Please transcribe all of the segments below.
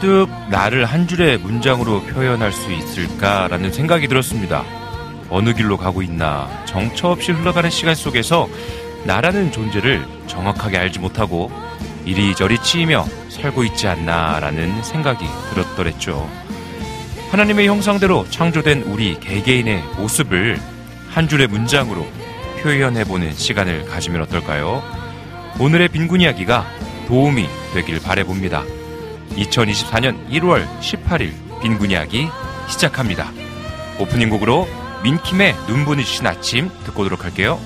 문득 나를 한 줄의 문장으로 표현할 수 있을까라는 생각이 들었습니다. 어느 길로 가고 있나 정처 없이 흘러가는 시간 속에서 나라는 존재를 정확하게 알지 못하고 이리저리 치이며 살고 있지 않나라는 생각이 들었더랬죠. 하나님의 형상대로 창조된 우리 개개인의 모습을 한 줄의 문장으로 표현해보는 시간을 가지면 어떨까요? 오늘의 빈곤 이야기가 도움이 되길 바래봅니다. 2024년 1월 18일 빈곤 이야기 시작합니다. 오프닝 곡으로 민킴의 눈 부니신 아침 듣고 오도록 할게요.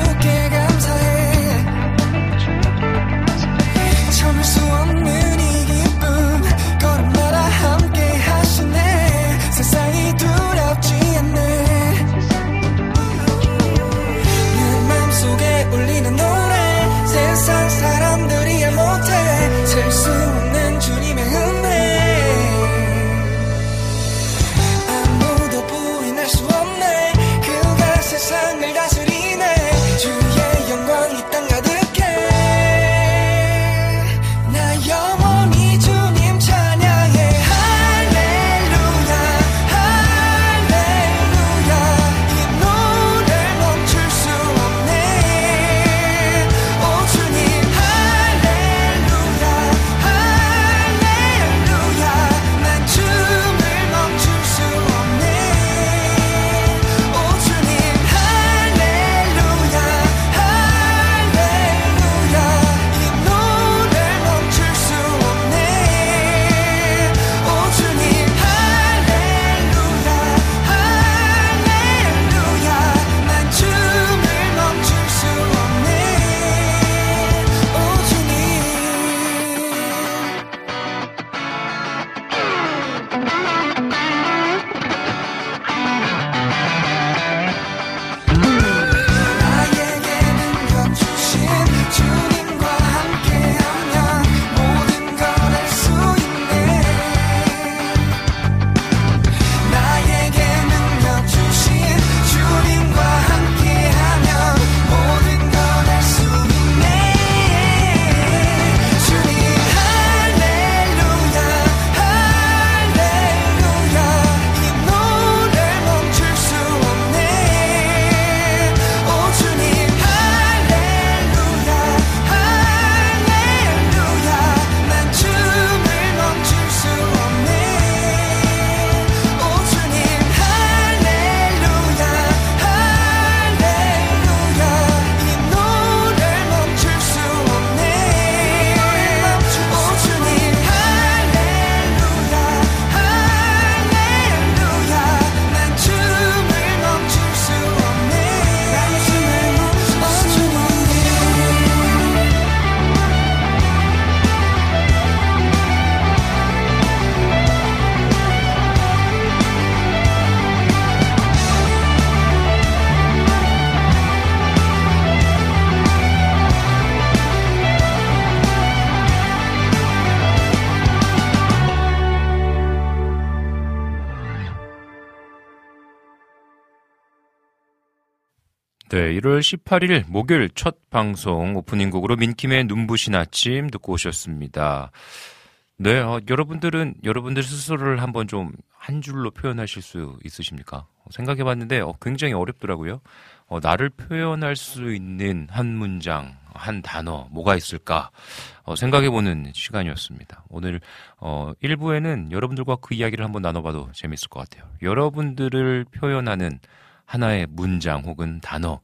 together 1월 18일 목요일 첫 방송 오프닝 곡으로 민킴의 눈부신 아침 듣고 오셨습니다. 네, 어, 여러분들은 여러분들 스스로를 한번 좀 한 줄로 표현하실 수 있으십니까? 생각해 봤는데 어, 굉장히 어렵더라고요. 어, 나를 표현할 수 있는 한 문장, 한 단어, 뭐가 있을까? 어, 생각해 보는 시간이었습니다. 오늘, 어, 1부에는 여러분들과 그 이야기를 한번 나눠봐도 재밌을 것 같아요. 여러분들을 표현하는 하나의 문장 혹은 단어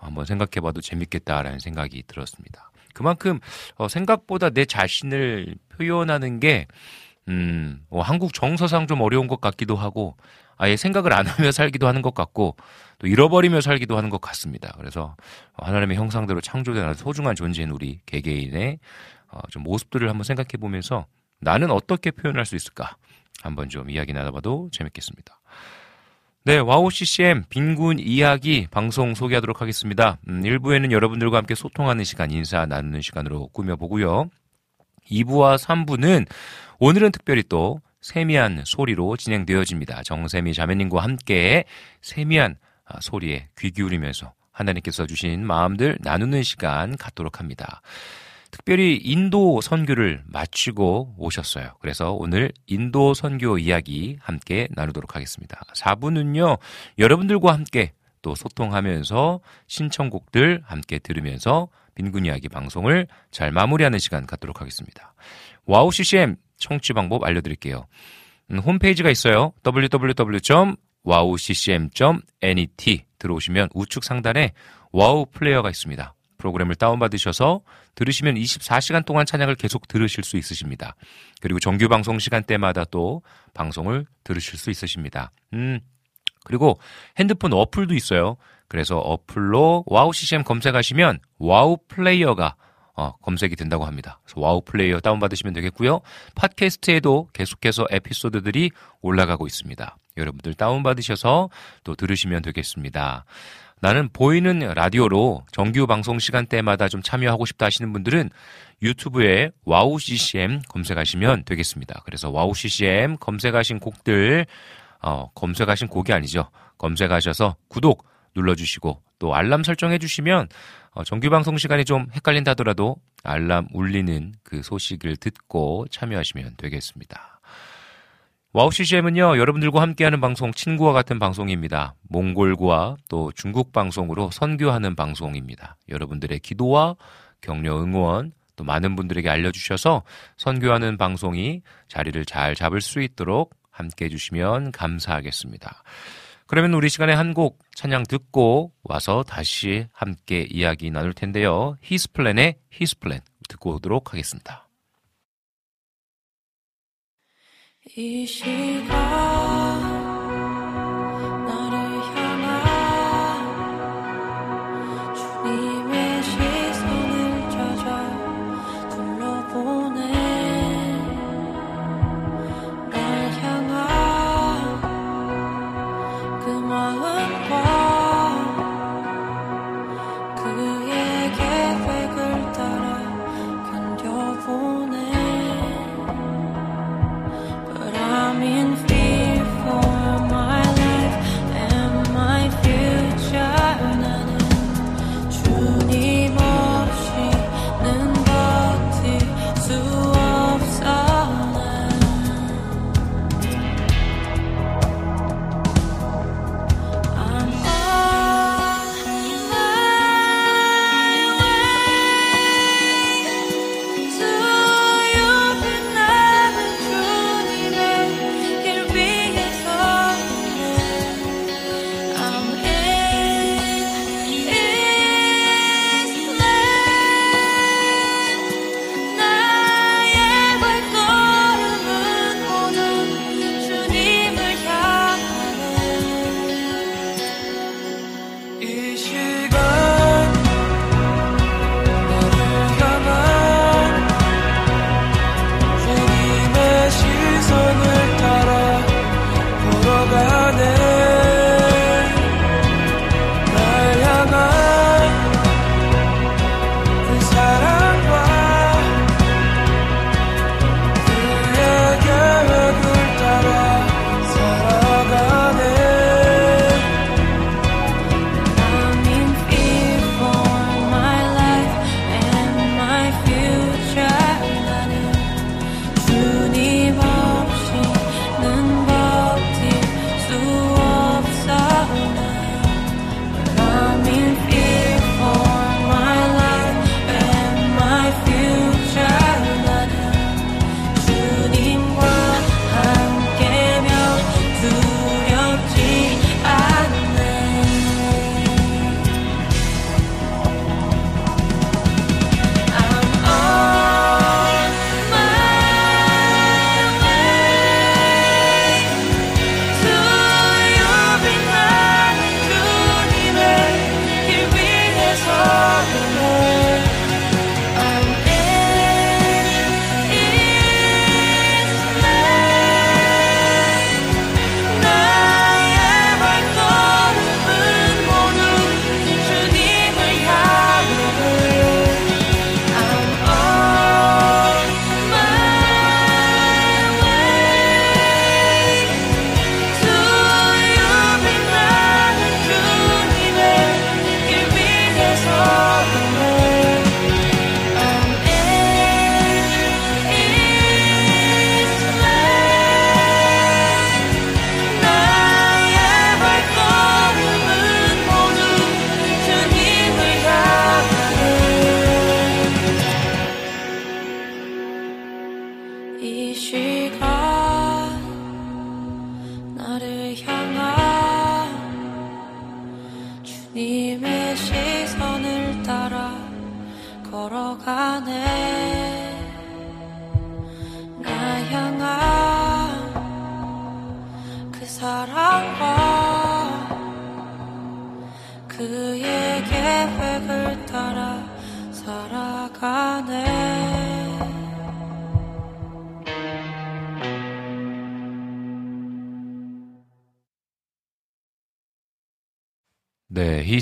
한번 생각해 봐도 재밌겠다라는 생각이 들었습니다. 그만큼 어, 생각보다 내 자신을 표현하는 게 음, 뭐 한국 정서상 좀 어려운 것 같기도 하고 아예 생각을 안 하며 살기도 하는 것 같고 또 잃어버리며 살기도 하는 것 같습니다. 그래서 하나님의 형상대로 창조된 소중한 존재인 우리 개개인의 어, 좀 모습들을 한번 생각해 보면서 나는 어떻게 표현할 수 있을까 한번 좀 이야기 나눠봐도 재밌겠습니다. 네, 와우 CCM 빈군 이야기 방송 소개하도록 하겠습니다. 음, 1부에는 여러분들과 함께 소통하는 시간, 인사 나누는 시간으로 꾸며보고요. 2부와 3부는 오늘은 특별히 또 세미한 소리로 진행되어집니다. 정세미 자매님과 함께 세미한 아, 소리에 귀 기울이면서 하나님께서 주신 마음들 나누는 시간 갖도록 합니다. 특별히 인도 선교를 마치고 오셨어요. 그래서 오늘 인도 선교 이야기 함께 나누도록 하겠습니다. 4부는요, 여러분들과 함께 또 소통하면서 신청곡들 함께 들으면서 빈군 이야기 방송을 잘 마무리하는 시간 갖도록 하겠습니다. 와우 CCM 청취 방법 알려드릴게요. 음, 홈페이지가 있어요. www.wowccm.net 들어오시면 우측 상단에 와우 플레이어가 있습니다. 프로그램을 다운받으셔서 들으시면 24시간 동안 찬양을 계속 들으실 수 있으십니다. 그리고 정규 방송 시간대마다 또 방송을 들으실 수 있으십니다. 음, 그리고 핸드폰 어플도 있어요. 그래서 어플로 와우 CCM 검색하시면 와우 플레이어가 어, 검색이 된다고 합니다. 그래서 와우 플레이어 다운받으시면 되겠고요. 팟캐스트에도 계속해서 에피소드들이 올라가고 있습니다. 여러분들 다운받으셔서 또 들으시면 되겠습니다. 나는 보이는 라디오로 정규 방송 시간대마다 좀 참여하고 싶다 하시는 분들은 유튜브에 와우 CCM 검색하시면 되겠습니다. 그래서 와우 CCM 검색하신 곡들 어, 검색하신 곡이 아니죠. 검색하셔서 구독 눌러주시고 또 알람 설정해 주시면 어, 정규 방송 시간이 좀 헷갈린다 하더라도 알람 울리는 그 소식을 듣고 참여하시면 되겠습니다. 와우 CCM은요, 여러분들과 함께하는 방송, 친구와 같은 방송입니다. 몽골과 또 중국 방송으로 선교하는 방송입니다. 여러분들의 기도와 격려 응원, 또 많은 분들에게 알려주셔서 선교하는 방송이 자리를 잘 잡을 수 있도록 함께 해주시면 감사하겠습니다. 그러면 우리 시간에 한 곡 찬양 듣고 와서 다시 함께 이야기 나눌 텐데요. 히스플랜의 His Plan 듣고 오도록 하겠습니다. 이 시간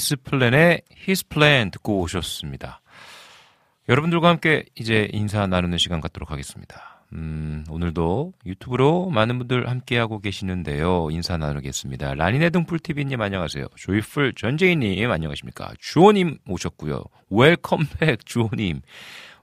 네, 히스플랜의 His Plan 듣고 오셨습니다. 여러분들과 함께 이제 인사 나누는 시간 갖도록 하겠습니다. 음, 오늘도 유튜브로 많은 분들 함께하고 계시는데요. 인사 나누겠습니다. 라니네 등불TV님 안녕하세요. 조이풀 전재희님 안녕하십니까. 주호님 오셨고요. welcome back 주호님.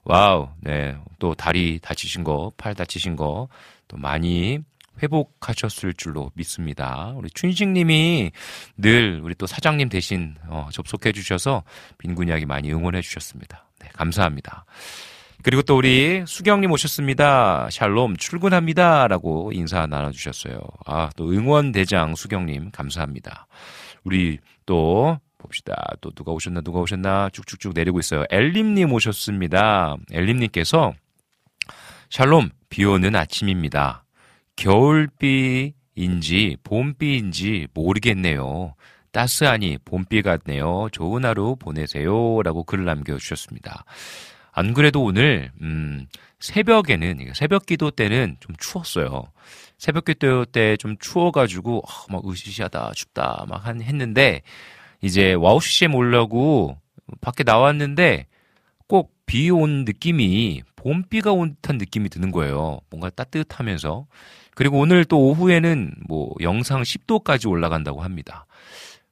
와우, 네. 또 다리 다치신 거, 팔 다치신 거, 또 많이 회복하셨을 줄로 믿습니다. 우리 춘식님이 늘 우리 또 사장님 대신 어, 접속해 주셔서 빈군 이야기 많이 응원해 주셨습니다. 네, 감사합니다. 그리고 또 우리 수경님 오셨습니다. 샬롬 출근합니다. 라고 인사 나눠주셨어요. 아, 또 응원대장 수경님 감사합니다. 우리 또 봅시다. 또 누가 오셨나 누가 오셨나 쭉쭉쭉 내리고 있어요. 엘림님 오셨습니다. 엘림님께서 샬롬 비 오는 아침입니다. 겨울비인지 봄비인지 모르겠네요. 따스하니 봄비 같네요. 좋은 하루 보내세요. 라고 글을 남겨주셨습니다. 안 그래도 오늘, 음, 새벽에는, 새벽 기도 때는 좀 추웠어요. 새벽 기도 때 좀 추워가지고, 어, 막 으시시하다, 춥다, 막 한, 했는데, 이제 와우씨씨에 몰려고 밖에 나왔는데, 꼭 비 온 느낌이 봄비가 온 듯한 느낌이 드는 거예요. 뭔가 따뜻하면서. 그리고 오늘 또 오후에는 뭐 영상 10도까지 올라간다고 합니다.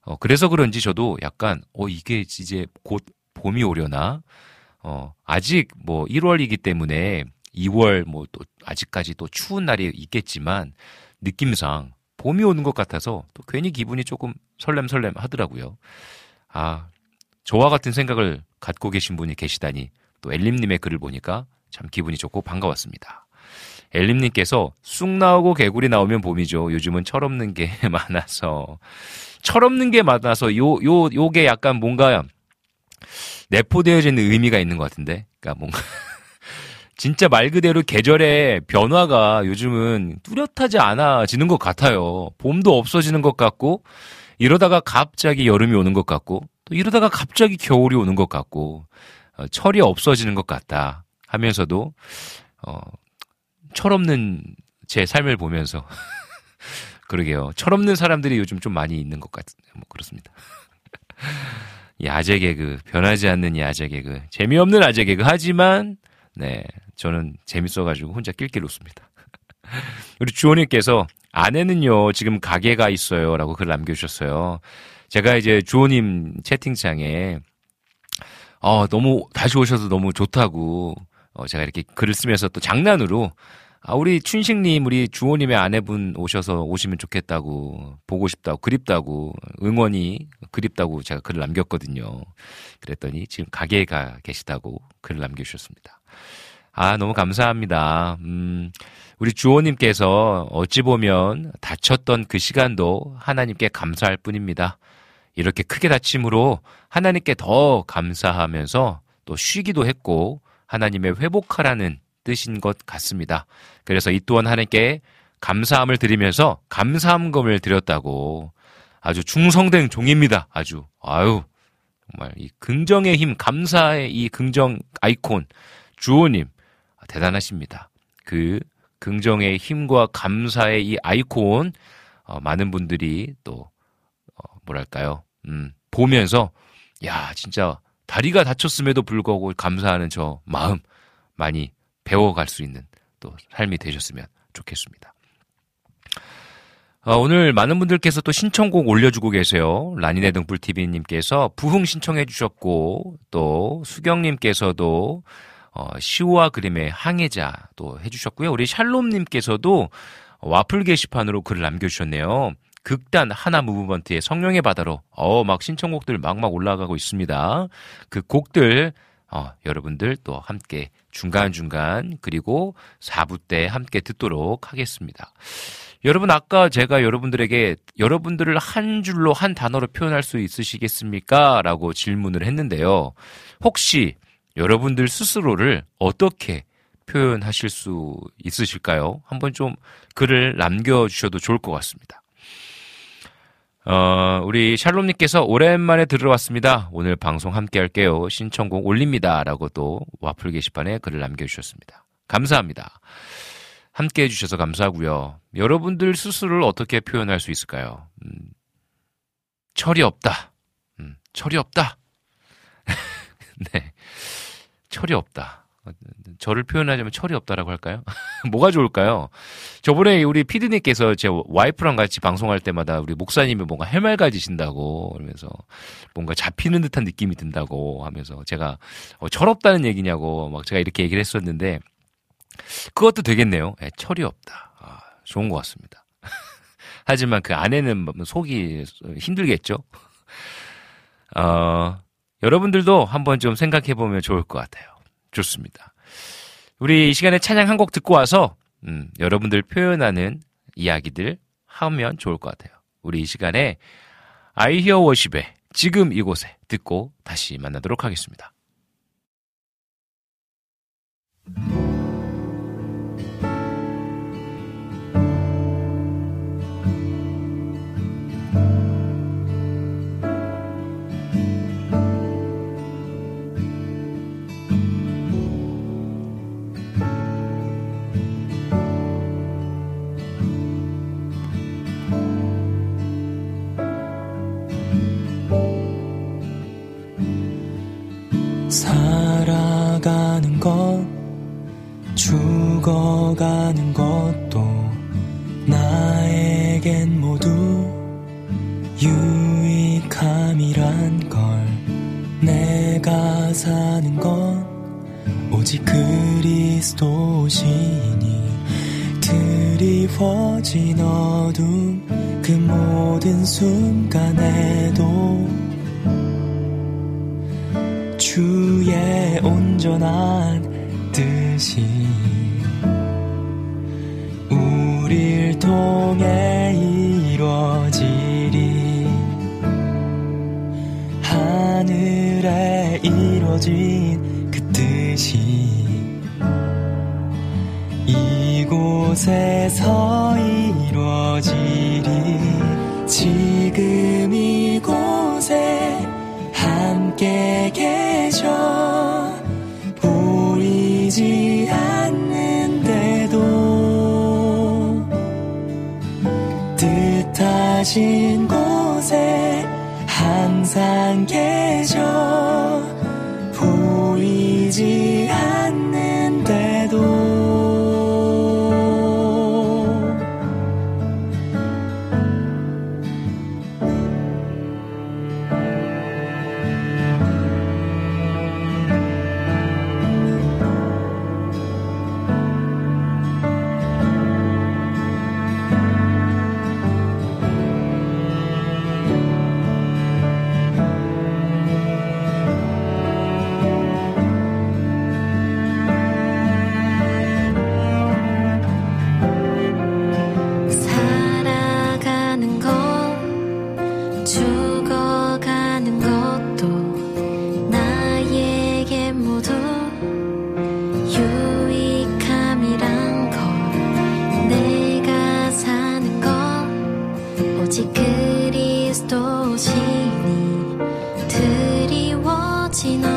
어, 그래서 그런지 저도 약간, 어, 이게 이제 곧 봄이 오려나? 어, 아직 뭐 1월이기 때문에 2월 뭐 또 아직까지 또 추운 날이 있겠지만 느낌상 봄이 오는 것 같아서 또 괜히 기분이 조금 설렘설렘 하더라고요. 아, 저와 같은 생각을 갖고 계신 분이 계시다니 또 엘림님의 글을 보니까 참 기분이 좋고 반가웠습니다. 엘림님께서 쑥 나오고 개구리 나오면 봄이죠. 요즘은 철없는 게 많아서. 철없는 게 많아서 요, 요, 요게 약간 뭔가 내포되어지는 의미가 있는 것 같은데. 그러니까 뭔가. 진짜 말 그대로 계절의 변화가 요즘은 뚜렷하지 않아지는 것 같아요. 봄도 없어지는 것 같고, 이러다가 갑자기 여름이 오는 것 같고, 또 이러다가 갑자기 겨울이 오는 것 같고, 어, 철이 없어지는 것 같다 하면서도, 어, 철없는 제 삶을 보면서 그러게요. 철없는 사람들이 요즘 좀 많이 있는 것 같, 뭐 그렇습니다. 야제 개그, 변하지 않는 야제 개그, 재미없는 야제 개그 하지만 네 저는 재밌어가지고 혼자 낄낄 웃습니다. 우리 주호님께서 아내는요 지금 가게가 있어요라고 글 남겨주셨어요. 제가 이제 주호님 채팅창에 어 너무 다시 오셔서 너무 좋다고 어, 제가 이렇게 글을 쓰면서 또 장난으로 아, 우리 춘식님, 우리 주호님의 아내분 오셔서 오시면 좋겠다고, 보고 싶다고, 그립다고, 응원이 그립다고 제가 글을 남겼거든요. 그랬더니 지금 가게에 가 계시다고 글을 남겨주셨습니다. 아, 너무 감사합니다. 음, 우리 주호님께서 어찌 보면 다쳤던 그 시간도 하나님께 감사할 뿐입니다. 이렇게 크게 다침으로 하나님께 더 감사하면서 또 쉬기도 했고 하나님의 회복하라는 뜻인 것 같습니다. 그래서 이 또한 하나님께 감사함을 드리면서 감사함금을 드렸다고 아주 충성된 종입니다. 아주 아유 정말 이 긍정의 힘 감사의 이 긍정 아이콘 주호님 대단하십니다. 그 긍정의 힘과 감사의 이 아이콘 어, 많은 분들이 또 어, 뭐랄까요 음, 보면서 야 진짜 다리가 다쳤음에도 불구하고 감사하는 저 마음 많이 배워갈 수 있는 또 삶이 되셨으면 좋겠습니다. 어, 오늘 많은 분들께서 또 신청곡 올려주고 계세요. 라니네 등불TV님께서 부흥 신청해 주셨고, 또 수경님께서도 어, 시와 그림의 항해자 또 해주셨고요. 우리 샬롬님께서도 와플 게시판으로 글을 남겨주셨네요. 극단 하나 무브먼트의 성령의 바다로 어 막 신청곡들 막막 올라가고 있습니다. 그 곡들 어, 여러분들 또 함께 중간중간 그리고 4부 때 함께 듣도록 하겠습니다. 여러분 아까 제가 여러분들에게 여러분들을 한 줄로 한 단어로 표현할 수 있으시겠습니까? 라고 질문을 했는데요. 혹시 여러분들 스스로를 어떻게 표현하실 수 있으실까요? 한번 좀 글을 남겨주셔도 좋을 것 같습니다. 어, 우리 샬롬님께서 오랜만에 들어왔습니다. 오늘 방송 함께 할게요. 신청곡 올립니다. 라고 또 와플 게시판에 글을 남겨주셨습니다. 감사합니다. 함께 해주셔서 감사하고요. 여러분들 스스로를 어떻게 표현할 수 있을까요? 음, 철이 없다. 음, 철이 없다. 네. 철이 없다. 저를 표현하자면 철이 없다라고 할까요? 뭐가 좋을까요? 저번에 우리 피드님께서 제 와이프랑 같이 방송할 때마다 우리 목사님이 뭔가 해맑아지신다고 그러면서 뭔가 잡히는 듯한 느낌이 든다고 하면서 제가 어, 철없다는 얘기냐고 막 제가 이렇게 얘기를 했었는데 그것도 되겠네요. 네, 철이 없다. 아, 좋은 것 같습니다. 하지만 그 안에는 뭐 속이 힘들겠죠? 어, 여러분들도 한번 좀 생각해 보면 좋을 것 같아요. 좋습니다. 우리 이 시간에 찬양 한 곡 듣고 와서, 음, 여러분들 표현하는 이야기들 하면 좋을 것 같아요. 우리 이 시간에 아이히어 워십의 지금 이곳에 듣고 다시 만나도록 하겠습니다. 죽어가는 것도 나에겐 모두 유익함이란 걸 내가 사는 건 오직 그리스도시니 드리워진 어둠 그 모든 순간에도 주의 온전한 뜻이 통해 이루어지리. 하늘에 이루어진 그 뜻이 이곳에서 이루어지리. 지금 이곳에 뜻하신 곳에 항상 계셔 드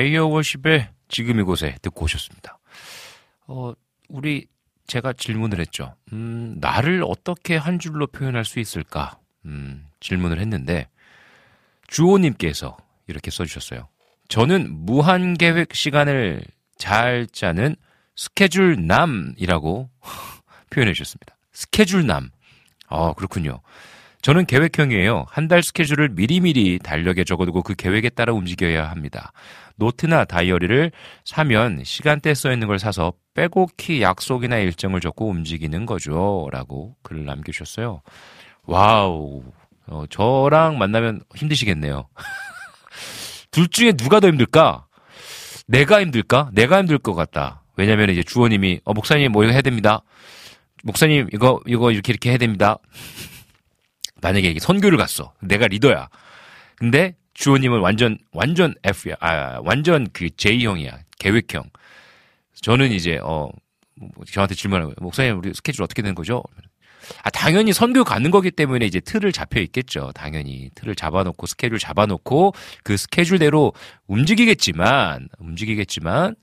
네, 아이어 워십의 지금 이곳에 듣고 오셨습니다. 어, 우리 제가 질문을 했죠. 음, 나를 어떻게 한 줄로 표현할 수 있을까? 음, 질문을 했는데 주호님께서 이렇게 써주셨어요. 저는 무한 계획 시간을 잘 짜는 스케줄 남이라고 표현해 주셨습니다. 스케줄 남. 아, 그렇군요. 저는 계획형이에요. 한 달 스케줄을 미리미리 달력에 적어두고 그 계획에 따라 움직여야 합니다. 노트나 다이어리를 사면 시간대 써 있는 걸 사서 빼곡히 약속이나 일정을 적고 움직이는 거죠. 라고 글을 남겨주셨어요. 와우. 어, 저랑 만나면 힘드시겠네요. 둘 중에 누가 더 힘들까? 내가 힘들까? 내가 힘들 것 같다. 왜냐면 이제 주호님이, 어, 목사님 뭐 이거 해야 됩니다. 목사님 이거, 이거 이렇게 이렇게 해야 됩니다. 만약에 선교를 갔어. 내가 리더야. 근데 주호님은 완전 완전 F야. 아 완전 그 J형이야. 계획형. 저는 이제 어 저한테 질문하고 목사님 우리 스케줄 어떻게 되는 거죠? 아 당연히 선교 가는 거기 때문에 이제 틀을 잡혀 있겠죠. 당연히 틀을 잡아놓고 스케줄 잡아놓고 그 스케줄대로 움직이겠지만 움직이겠지만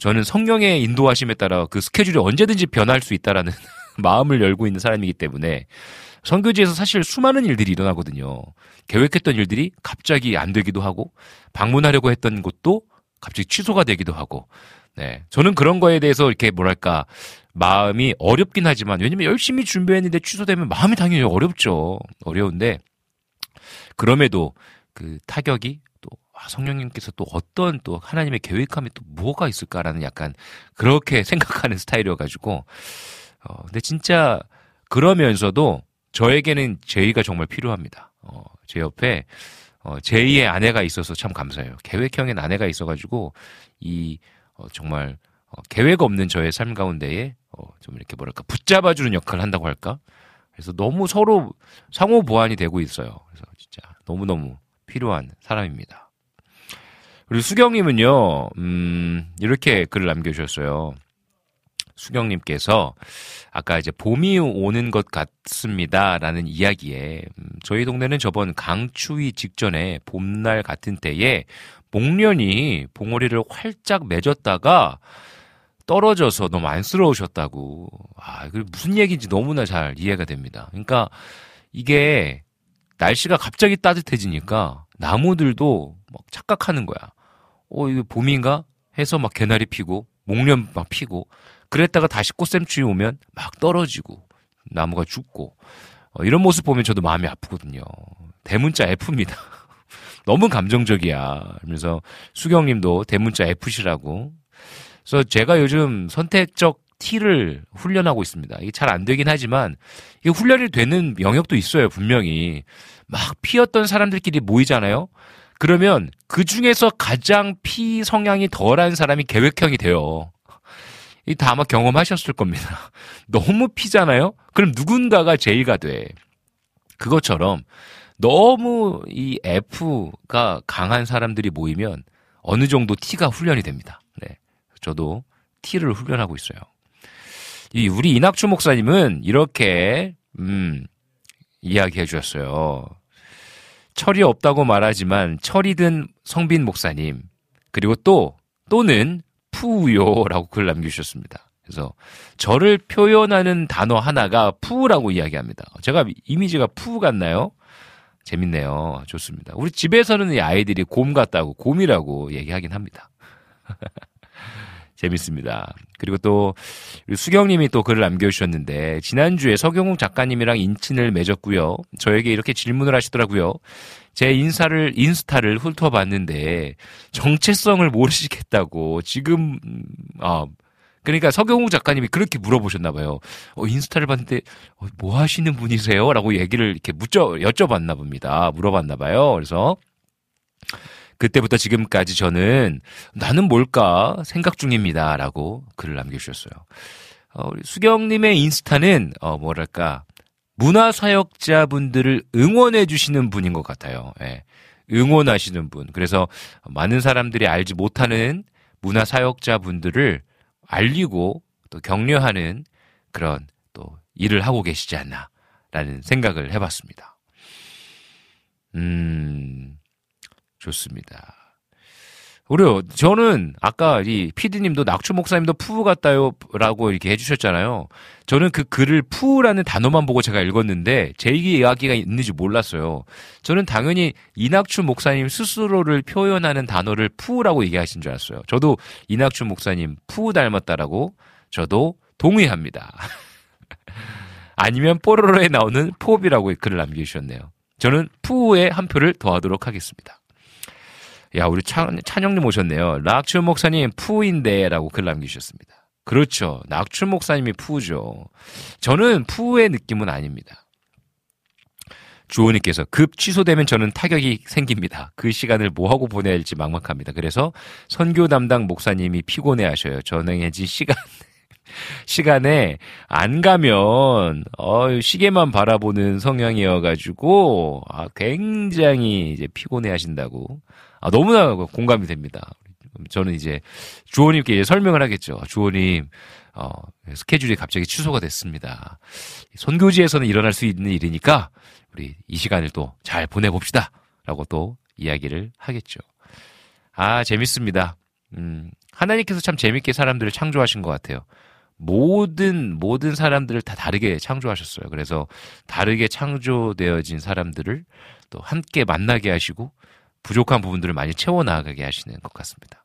저는 성령의 인도하심에 따라 그 스케줄이 언제든지 변할 수 있다라는 마음을 열고 있는 사람이기 때문에 선교지에서 사실 수많은 일들이 일어나거든요. 계획했던 일들이 갑자기 안 되기도 하고, 방문하려고 했던 곳도 갑자기 취소가 되기도 하고, 네. 저는 그런 거에 대해서 이렇게 뭐랄까, 마음이 어렵긴 하지만, 왜냐면 열심히 준비했는데 취소되면 마음이 당연히 어렵죠. 어려운데, 그럼에도 그 타격이 또, 아, 성령님께서 또 어떤 또 하나님의 계획함이 또 뭐가 있을까라는 약간 그렇게 생각하는 스타일이어가지고, 어, 근데 진짜 그러면서도 저에게는 제이가 정말 필요합니다. 어, 제 옆에 어, 제이의 아내가 있어서 참 감사해요. 계획형인 아내가 있어가지고 이 어, 정말 어, 계획 없는 저의 삶 가운데에 어, 좀 이렇게 뭐랄까 붙잡아주는 역할을 한다고 할까. 그래서 너무 서로 상호 보완이 되고 있어요. 그래서 진짜 너무 너무 필요한 사람입니다. 그리고 수경님은요, 음, 이렇게 글을 남겨주셨어요. 수경님께서 아까 이제 봄이 오는 것 같습니다라는 이야기에 음, 저희 동네는 저번 강추위 직전에 봄날 같은 때에 목련이 봉오리를 활짝 맺었다가 떨어져서 너무 안쓰러우셨다고. 아, 그 무슨 얘기인지 너무나 잘 이해가 됩니다. 그러니까 이게 날씨가 갑자기 따뜻해지니까 나무들도 막 착각하는 거야. 어, 이거 봄인가? 해서 막 개나리 피고, 목련 막 피고, 그랬다가 다시 꽃샘추위 오면 막 떨어지고 나무가 죽고 어, 이런 모습 보면 저도 마음이 아프거든요. 대문자 F입니다. 너무 감정적이야. 그래서 수경님도 대문자 F시라고. 그래서 제가 요즘 선택적 T를 훈련하고 있습니다. 이게 잘 안 되긴 하지만 이게 훈련이 되는 영역도 있어요. 분명히 막 피었던 사람들끼리 모이잖아요. 그러면 그 중에서 가장 피 성향이 덜한 사람이 계획형이 돼요. 이 다 아마 경험하셨을 겁니다. 너무 피잖아요? 그럼 누군가가 제이가 돼. 그것처럼 너무 이 F가 강한 사람들이 모이면 어느 정도 T가 훈련이 됩니다. 네. 저도 T를 훈련하고 있어요. 이 우리 이낙주 목사님은 이렇게 음 이야기해 주셨어요. 철이 없다고 말하지만 철이 든 성빈 목사님 그리고 또 또는 푸요라고 글 남겨주셨습니다. 그래서 저를 표현하는 단어 하나가 푸라고 이야기합니다. 제가 이미지가 푸 같나요? 재밌네요. 좋습니다. 우리 집에서는 이 아이들이 곰 같다고 곰이라고 얘기하긴 합니다. 재밌습니다. 그리고 또 수경님이 또 글을 남겨주셨는데 지난주에 서경욱 작가님이랑 인친을 맺었고요. 저에게 이렇게 질문을 하시더라고요. 제 인사를 인스타를 훑어봤는데 정체성을 모르시겠다고 지금 아 그러니까 서경욱 작가님이 그렇게 물어보셨나 봐요. 어, 인스타를 봤는데 어, 뭐 하시는 분이세요? 라고 얘기를 이렇게 묻죠 여쭤봤나 봅니다. 물어봤나 봐요. 그래서 그때부터 지금까지 저는 나는 뭘까 생각 중입니다. 라고 글을 남겨주셨어요. 어, 우리 수경님의 인스타는, 어, 뭐랄까, 문화사역자분들을 응원해주시는 분인 것 같아요. 예. 응원하시는 분. 그래서 많은 사람들이 알지 못하는 문화사역자분들을 알리고 또 격려하는 그런 또 일을 하고 계시지 않나. 라는 생각을 해봤습니다. 음, 좋습니다. 그래요. 저는 아까 이 피디님도 낙추 목사님도 푸우 같다요라고 이렇게 해주셨잖아요. 저는 그 글을 푸우라는 단어만 보고 제가 읽었는데 제 이야기가 있는지 몰랐어요. 저는 당연히 이낙추 목사님 스스로를 표현하는 단어를 푸우라고 얘기하신 줄 알았어요. 저도 이낙추 목사님 푸우 닮았다라고 저도 동의합니다. 아니면 뽀로로에 나오는 포비라고 글을 남겨주셨네요. 저는 푸우에 한 표를 더하도록 하겠습니다. 야, 우리 찬, 찬영님 오셨네요. 낙춘 목사님 푸인데 라고 글 남기셨습니다. 그렇죠. 낙춘 목사님이 푸죠. 저는 푸의 느낌은 아닙니다. 주호님께서 급 취소되면 저는 타격이 생깁니다. 그 시간을 뭐하고 보내야 할지 막막합니다. 그래서 선교 담당 목사님이 피곤해 하셔요. 전행해진 시간, 시간에 안 가면, 어 시계만 바라보는 성향이어가지고, 아, 굉장히 이제 피곤해 하신다고. 아, 너무나 공감이 됩니다. 저는 이제 주호님께 설명을 하겠죠. 주호님, 어, 스케줄이 갑자기 취소가 됐습니다. 선교지에서는 일어날 수 있는 일이니까 우리 이 시간을 또 잘 보내봅시다. 라고 또 이야기를 하겠죠. 아, 재밌습니다. 음, 하나님께서 참 재밌게 사람들을 창조하신 것 같아요. 모든, 모든 사람들을 다 다르게 창조하셨어요. 그래서 다르게 창조되어진 사람들을 또 함께 만나게 하시고 부족한 부분들을 많이 채워나가게 하시는 것 같습니다.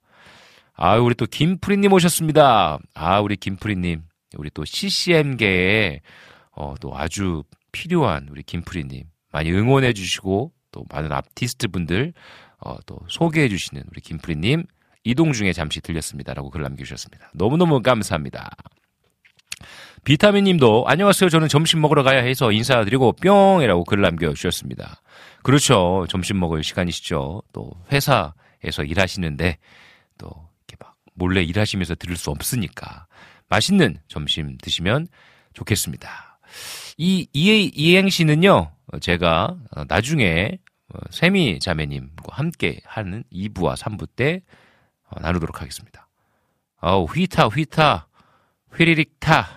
아, 우리 또 김프리님 오셨습니다. 아, 우리 김프리님. 우리 또 CCM계에 어, 또 아주 필요한 우리 김프리님. 많이 응원해 주시고 또 많은 아티스트 분들 어, 또 소개해 주시는 우리 김프리님. 이동 중에 잠시 들렸습니다라고 글 남겨주셨습니다. 너무너무 감사합니다. 비타민 님도 안녕하세요. 저는 점심 먹으러 가야 해서 인사드리고 뿅이라고 글 남겨주셨습니다. 그렇죠. 점심 먹을 시간이시죠. 또 회사에서 일하시는데 또 이렇게 막 몰래 일하시면서 들을 수 없으니까 맛있는 점심 드시면 좋겠습니다. 이 이행시는요. 제가 나중에 세미 자매님과 함께 하는 2부와 3부 때 나누도록 하겠습니다. 아우 휘타 휘타 휘리릭타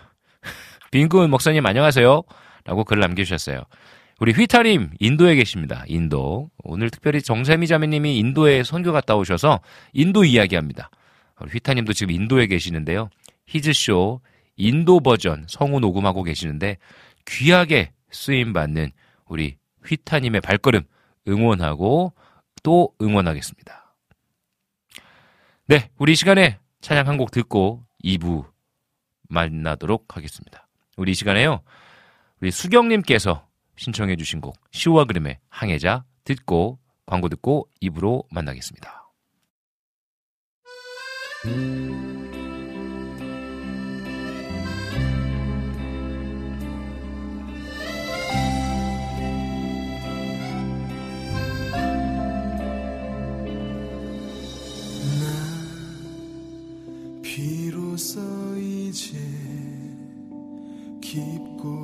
빈군 목사님 안녕하세요. 라고 글 남겨주셨어요. 우리 휘타님 인도에 계십니다. 인도. 오늘 특별히 정세미 자매님이 인도에 선교 갔다 오셔서 인도 이야기합니다. 우리 휘타님도 지금 인도에 계시는데요. 히즈쇼 인도 버전 성우 녹음하고 계시는데 귀하게 쓰임 받는 우리 휘타님의 발걸음 응원하고 또 응원하겠습니다. 네, 우리 시간에 찬양 한 곡 듣고 2부 만나도록 하겠습니다. 우리 이 시간에요. 우리 수경님께서 신청해 주신 곡 시와 그림의 항해자 듣고 광고 듣고 입으로 만나겠습니다. 비로소 이제 깊고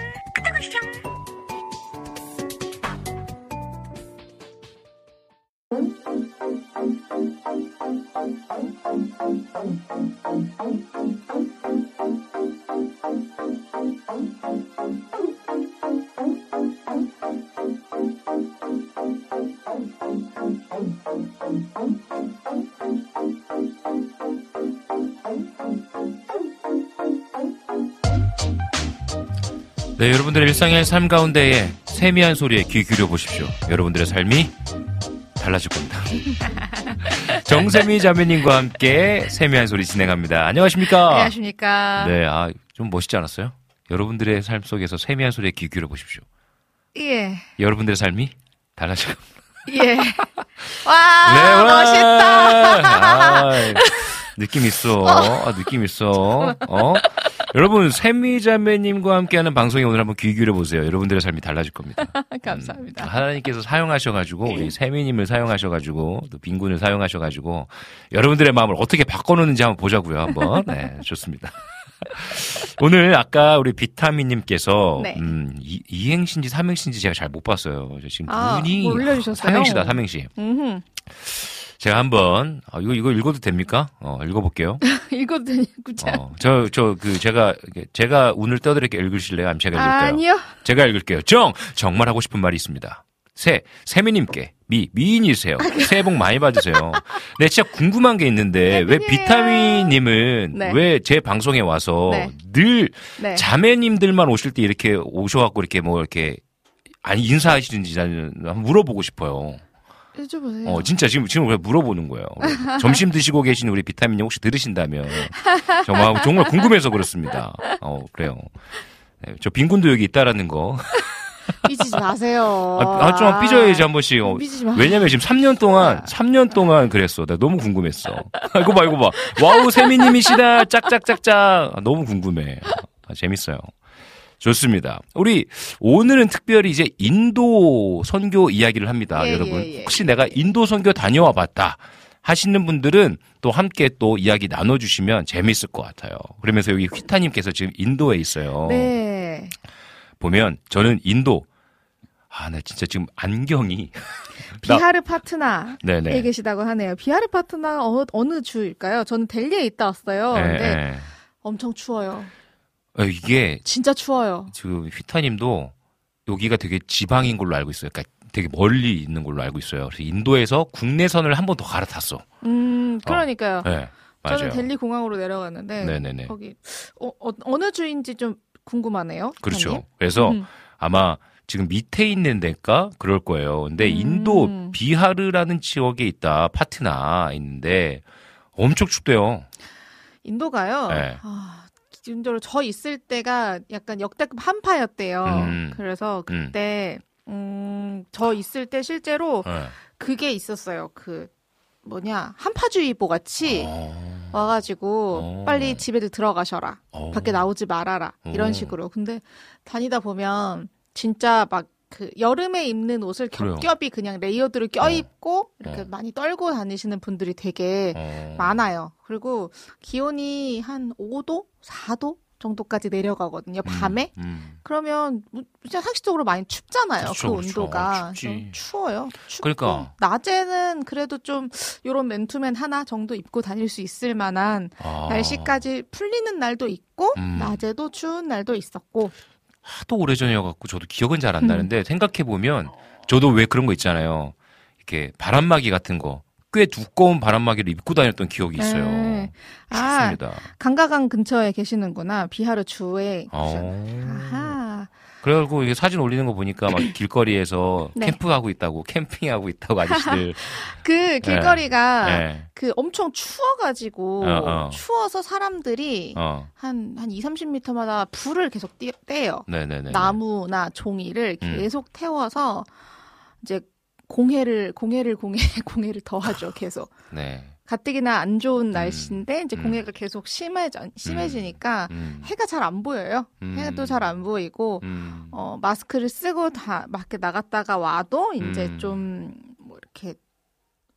네, 여러분들의 일상의 삶 가운데에 세미한 소리에 귀 기울여 보십시오. 여러분들의 삶이 달라질 겁니다. 정세미 자매님과 함께 세미한 소리 진행합니다. 안녕하십니까? 안녕하십니까. 네, 아, 좀 멋있지 않았어요? 여러분들의 삶 속에서 세미한 소리에 귀 기울여 보십시오. 예. 여러분들의 삶이 달라질 겁니다. 예. 와, 멋있다. 아, 느낌 있어. 아, 느낌 있어. 어? 여러분, 세미자매님과 함께하는 방송에 오늘 한번 귀 기울여 보세요. 여러분들의 삶이 달라질 겁니다. 감사합니다. 음, 하나님께서 사용하셔가지고 우리 세미님을 사용하셔가지고 또 빈군을 사용하셔가지고 여러분들의 마음을 어떻게 바꿔놓는지 한번 보자고요. 한번. 네, 좋습니다. 오늘 아까 우리 비타민님께서 네. 음, 이, 이행신지 삼행신지 제가 잘 못 봤어요. 저 지금 아, 눈이 뭐 올려주셨어요? 삼행시다 삼행시. 음흠. 제가 한번 아, 이거 이거 읽어도 됩니까? 어, 읽어볼게요. 이것도 되겠구나. 어, 저저 그 제가 제가 운을 떠드릴게 읽으실래요? 아니면 제가 읽을까요? 아니요. 제가 읽을게요. 정 정말 하고 싶은 말이 있습니다. 세 세미님께 미 미인이세요. 새해 복 많이 받으세요. 네, 진짜 궁금한 게 있는데 왜 혜민이에요. 비타민님은 네. 왜제 방송에 와서 네. 늘 네. 자매님들만 오실 때 이렇게 오셔갖고 이렇게 뭐 이렇게 아니 인사하시는지 한번 물어보고 싶어요. 여쭤보세요. 어, 진짜 지금, 지금 왜 물어보는 거예요. 점심 드시고 계신 우리 비타민님 혹시 들으신다면. 정말, 정말 궁금해서 그렇습니다. 어, 그래요. 네, 저 빈군도 여기 있다라는 거. 삐지지 마세요. 아, 아, 좀 삐져야지 한 번씩. 어, 삐지지 마. 왜냐면 지금 3년 동안, 3년 동안 그랬어. 내가 너무 궁금했어. 아, 이거 봐, 이거 봐. 와우, 세미님이시다. 짝짝짝짝. 아, 너무 궁금해. 아, 재밌어요. 좋습니다. 우리 오늘은 특별히 이제 인도 선교 이야기를 합니다. 예, 여러분. 예, 예. 혹시 내가 인도 선교 다녀와 봤다. 하시는 분들은 또 함께 또 이야기 나눠주시면 재밌을 것 같아요. 그러면서 여기 휘타님께서 지금 인도에 있어요. 네. 보면 저는 인도, 아, 나 진짜 지금 안경이. 나- 비하르 파트나에. 계시다고 하네요. 비하르 파트나가 어, 어느 주일까요? 저는 델리에 있다 왔어요. 예, 근데 예. 엄청 추워요. 어, 이게 진짜 추워요. 지금 휘타님도 여기가 되게 지방인 걸로 알고 있어요. 그러니까 되게 멀리 있는 걸로 알고 있어요. 그래서 인도에서 국내선을 한 번 더 갈아탔어. 음, 그러니까요. 네, 맞아요. 저는 델리 공항으로 내려갔는데 네네네. 거기 어, 어, 느 주인지 좀 궁금하네요. 그렇죠. 사장님. 그래서 음. 아마 지금 밑에 있는 데가 그럴 거예요. 근데 음. 인도 비하르라는 지역에 있다 파트나 있는데 엄청 춥대요. 인도가요. 네. 아, 기본적으로 저 있을 때가 약간 역대급 한파였대요. 음. 그래서 그때 음, 저 있을 때 실제로 네. 그게 있었어요. 그 뭐냐 한파주의보 같이 어, 와가지고 어. 빨리 집에들 들어가셔라. 어. 밖에 나오지 말아라. 이런 어. 식으로. 근데 다니다 보면 진짜 막 그 여름에 입는 옷을. 겹겹이 그냥 layered로 어. 껴입고 이렇게 어. 많이 떨고 다니시는 분들이 되게 어. 많아요. 그리고 기온이 한 5도, 4도 정도까지 내려가거든요. 밤에. 음, 음. 그러면 뭐 진짜 상식적으로 많이 춥잖아요. 그렇죠, 그 그렇죠. 온도가. 그래서 추워요. 춥고 그러니까. 낮에는 그래도 좀 요런 맨투맨 하나 정도 입고 다닐 수 있을 만한 아. 날씨까지 풀리는 날도 있고 음. 낮에도 추운 날도 있었고 하도 오래전이어 갖고 저도 기억은 잘안 음. 나는데 생각해 보면 저도 왜 그런 거 있잖아요. 이렇게 바람막이 같은 거 꽤 두꺼운 바람막이를 입고 다녔던 기억이 있어요. 네. 아. 강가강 근처에 계시는구나. 비하르 주에. 어. 아하. 그래가지고 이게 사진 올리는 거 보니까 막 길거리에서 네. 캠프하고 있다고 캠핑하고 있다고 아저씨들. 그 길거리가 네. 그 엄청 추워가지고 어, 어. 추워서 사람들이 어. 한, 한 2, 30m마다 불을 계속 띄, 떼요. 네네네. 나무나 종이를 음. 계속 태워서 이제 공해를, 공해를, 공해, 공해를 더하죠, 계속. 네. 가뜩이나 안 좋은 날씨인데 이제 음. 공해가 계속 심해져, 심해지니까 음. 해가 잘 안 보여요. 음. 해도 잘안 보이고, 음. 어, 마스크를 쓰고 다 밖에 나갔다가 와도 이제 음. 좀뭐 이렇게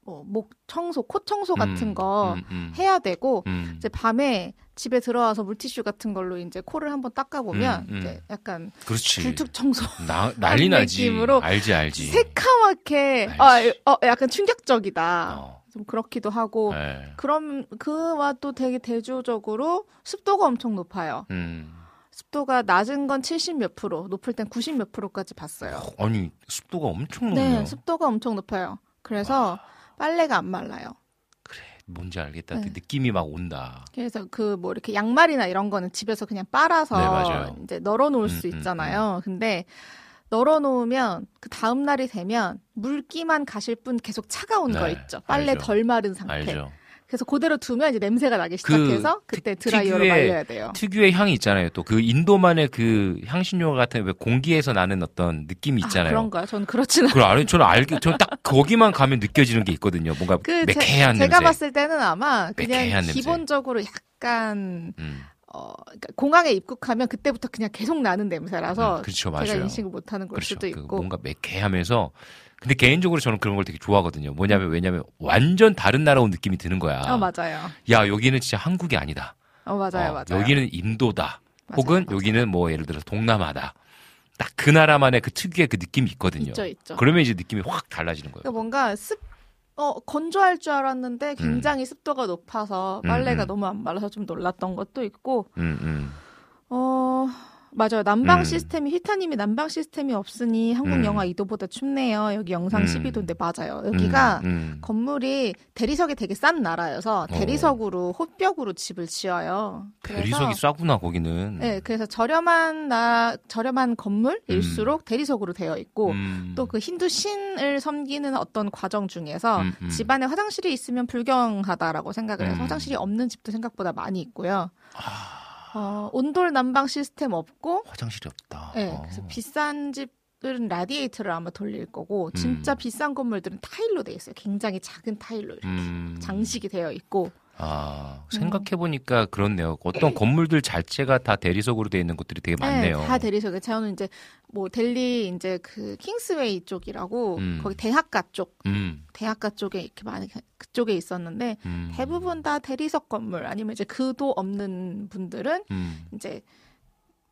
뭐 목 청소, 코 청소 같은 음. 거 음, 음. 해야 되고 음. 이제 밤에 집에 들어와서 물티슈 같은 걸로 이제 코를 한번 닦아 보면 음, 음. 이제 약간 그렇지. 불특 청소 나, 난리 나지. 느낌으로 알지, 알지. 새카맣게 알지. 아, 어, 약간 충격적이다. 어. 좀 그렇기도 하고 네. 그럼 그와 또 되게 대조적으로 습도가 엄청 높아요. 음. 습도가 낮은 건 70 몇 프로, 높을 땐 90 몇 프로까지 봤어요. 아니, 습도가 엄청 높네요. 네, 습도가 엄청 높아요. 그래서 빨래가 안 말라요. 뭔지 알겠다. 네. 그 느낌이 막 온다. 그래서 그 뭐 이렇게 양말이나 이런 거는 집에서 그냥 빨아서 네. 이제 널어 놓을 음, 수 음, 있잖아요. 근데 널어 놓으면 그 다음 날이 되면 물기만 가실 뿐 계속 차가운 네, 거 있죠. 빨래 알죠. 덜 마른 상태. 알죠. 그래서 그대로 두면 이제 냄새가 나기 그 시작해서 그, 때 특- 드라이어로 특유의- 말려야 돼요. 특유의 향이 있잖아요. 또 그 인도만의 그 향신료 같은 왜 공기에서 나는 어떤 느낌이 아, 있잖아요. 그런가요? 저는 그렇지는 그걸 아니 저는 알게 저는 딱 거기만 가면 느껴지는 게 있거든요. 뭔가 그 매캐한 제, 가 냄새. 봤을 때는 아마 그냥 매캐한 냄새. 기본적으로 약간 음, 어 그러니까 공항에 입국하면 그때부터 그냥 계속 나는 냄새라서 음, 그렇죠, 제가. 인식을 못하는 걸 그렇죠. 수도 그 있고 뭔가 매캐하면서 근데 개인적으로 저는 그런 걸 되게 좋아하거든요. 뭐냐면 왜냐면 완전 다른 나라 온 느낌이 드는 거야. 어 맞아요. 야 여기는 진짜 한국이 아니다. 어 맞아요, 어, 맞아요. 여기는 인도다. 맞아요, 혹은 맞아요. 여기는 뭐 예를 들어서 동남아다. 딱 그 나라만의 그 특유의 그 느낌이 있거든요. 있죠, 있죠. 그러면 이제 느낌이 확 달라지는 거예요. 그러니까 뭔가 습, 어, 건조할 줄 알았는데 굉장히 습도가 높아서 음, 빨래가 음. 너무 안 말라서 좀 놀랐던 것도 있고, 음, 음. 어, 맞아요. 난방 음. 시스템이, 휘타님이 난방 시스템이 없으니 한국 음. 영하 2도보다 춥네요. 여기 영상 음. 12도인데 맞아요. 여기가 음, 음. 건물이 대리석이 되게 싼 나라여서 대리석으로 호벽으로 집을 지어요. 그래서- 대리석이 싸구나 거기는. 네, 그래서 저렴한 나 저렴한 건물일수록 대리석으로 되어 있고 음. 또그 힌두 신을 섬기는 어떤 과정 중에서 음, 음. 집안에 화장실이 있으면 불경하다라고 생각을 해서 음. 화장실이 없는 집도 생각보다 많이 있고요. 아, 어, 온돌 난방 시스템 없고, 화장실이 없다. 네, 어. 그래서 비싼 집들은 라디에이터를 아마 돌릴 거고, 진짜 음. 비싼 건물들은 타일로 돼 있어요. 굉장히 작은 타일로 이렇게 음. 장식이 되어 있고, 아, 음. 생각해보니까 그렇네요. 어떤 건물들 자체가 다 대리석으로 되어 있는 곳들이 되게 많네요. 네, 다 대리석에 저는 이제 뭐 델리 이제 그 킹스웨이 쪽이라고 음. 거기 대학가 쪽, 음, 대학가 쪽에 이렇게 많이 그쪽에 있었는데 음. 대부분 다 대리석 건물 아니면 이제 그도 없는 분들은 음, 이제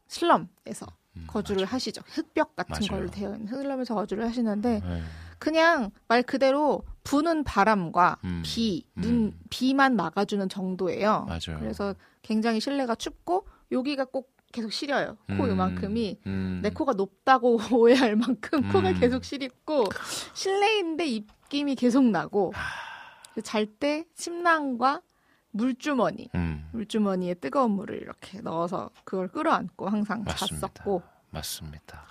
슬럼에서 음, 거주를 맞아. 하시죠. 흙벽 같은 맞아요. 걸로 되어 있는 슬럼에서 거주를 하시는데 네. 그냥 말 그대로 부는 바람과 음, 비, 눈, 음. 비만 막아주는 정도예요. 맞아요. 그래서 굉장히 실내가 춥고 여기가 꼭 계속 시려요. 코 음, 요만큼이 음. 내 코가 높다고 오해할 만큼 코가 음. 계속 시립고 실내인데 입김이 계속 나고 잘 때 침낭과 물주머니 음, 물주머니에 뜨거운 물을 이렇게 넣어서 그걸 끌어안고 항상 맞습니다. 잤었고 맞습니다.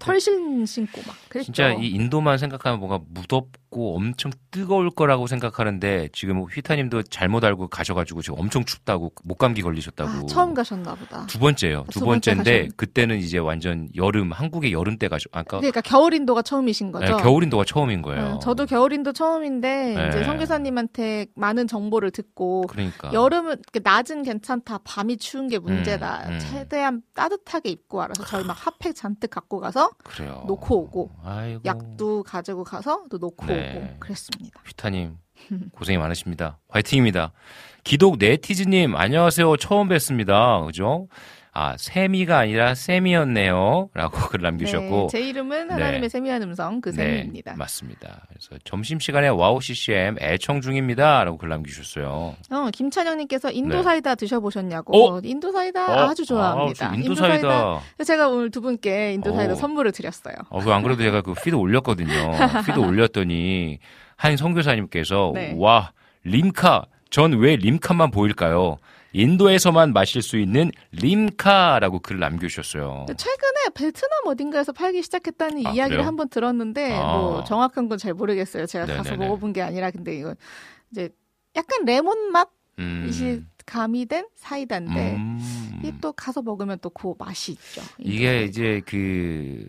털신 신고 막 그랬죠. 진짜 이 인도만 생각하면 뭔가 무덥 고 엄청 뜨거울 거라고 생각하는데 지금 휘타님도 잘못 알고 가셔가지고 지금 엄청 춥다고 목감기 걸리셨다고. 아, 처음 가셨나 보다. 두 번째요. 두 두 번째 번째인데 가셨- 그때는 이제 완전 여름 한국의 여름 때 가셔. 아까 그러니까 겨울 인도가 처음이신 거죠. 네, 겨울 인도가 처음인 거예요. 네, 저도 겨울 인도 처음인데 네. 이제 선교사님한테 많은 정보를 듣고 그러니까 여름은 낮은 괜찮다, 밤이 추운 게 문제다. 음, 음. 최대한 따뜻하게 입고. 그래서 저희 막 핫팩 잔뜩 갖고 가서 그래요. 놓고 오고 아이고. 약도 가지고 가서 또 놓고 네. 그랬습니다. 휘타님 고생이 많으십니다. 화이팅입니다. 기독 네티즈님 안녕하세요. 처음 뵙습니다. 그죠? 아 세미가 아니라 세미였네요. 라고 글 남기셨고 네, 제 이름은 하나님의 세미한 음성 그 세미입니다. 네, 맞습니다. 그래서 점심시간에 와우 CCM 애청 중입니다. 라고 글 남기셨어요. 어, 김찬영님께서 인도 네. 사이다 드셔보셨냐고. 어? 인도 사이다 어? 아주 좋아합니다. 아, 저 인도 사이다. 제가 오늘 두 분께 인도 사이다 어. 선물을 드렸어요. 어, 그 안 그래도 제가 그 feed 올렸거든요. feed 올렸더니 한 선교사님께서 네. 와 Limca 전 왜 Limca만 보일까요? 인도에서만 마실 수 있는 Limca라고 글을 남겨주셨어요. 최근에 베트남 어딘가에서 팔기 시작했다는 아, 이야기를 그래요? 한번 들었는데 아. 뭐 정확한 건 잘 모르겠어요. 제가 가서 네네네. 먹어본 게 아니라 근데 이거 이제 약간 레몬 맛이 음. 가미된 사이다인데 음. 이게 또 가서 먹으면 또 그 맛이 있죠. 이게 이제 그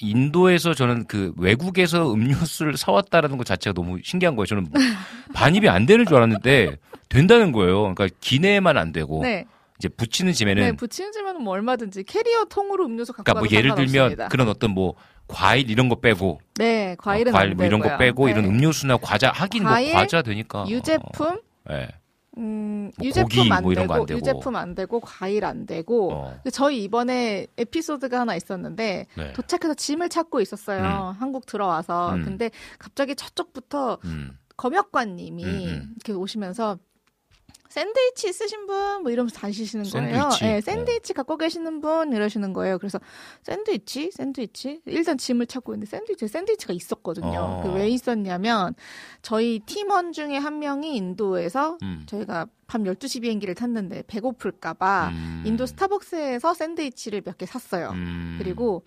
인도에서 저는 그 외국에서 음료수를 사왔다라는 것 자체가 너무 신기한 거예요. 저는 반입이 안 되는 줄 알았는데 된다는 거예요. 그러니까 기내만 안 되고 네, 이제 붙이는 짐에는 네 부치는 집에는 뭐 얼마든지 캐리어 통으로 음료수 갖고 그러니까 뭐 예를 들면 상관없습니다. 그런 어떤 뭐 과일 이런 거 빼고 네 과일은 어, 과일 안뭐 이런 거. 빼고 네. 이런 음료수나 과자 하긴 과일, 뭐 과자 되니까 유제품 어, 예. 음, 뭐 유제품 고기 안, 뭐 거안 되고, 되고. 유제품 안 되고 과일 안 되고 어. 저희 이번에 에피소드가 하나 있었는데 네. 도착해서 짐을 찾고 있었어요. 한국 들어와서. 음. 근데 갑자기 저쪽부터 음. 검역관님이 음, 음. 이렇게 오시면서 샌드위치 있으신 분 뭐 이러면서 다니시는 거예요. 샌드위치? 네, 샌드위치 갖고 계시는 분 이러시는 거예요. 그래서 샌드위치, 샌드위치 일단 짐을 찾고 있는데 샌드위치, 샌드위치가 있었거든요. 어. 그왜 있었냐면 저희 팀원 중에 한 명이 인도에서 음. 저희가 밤 12시 비행기를 탔는데 배고플까봐 음. 인도 스타벅스에서 샌드위치를 몇 개 샀어요. 음. 그리고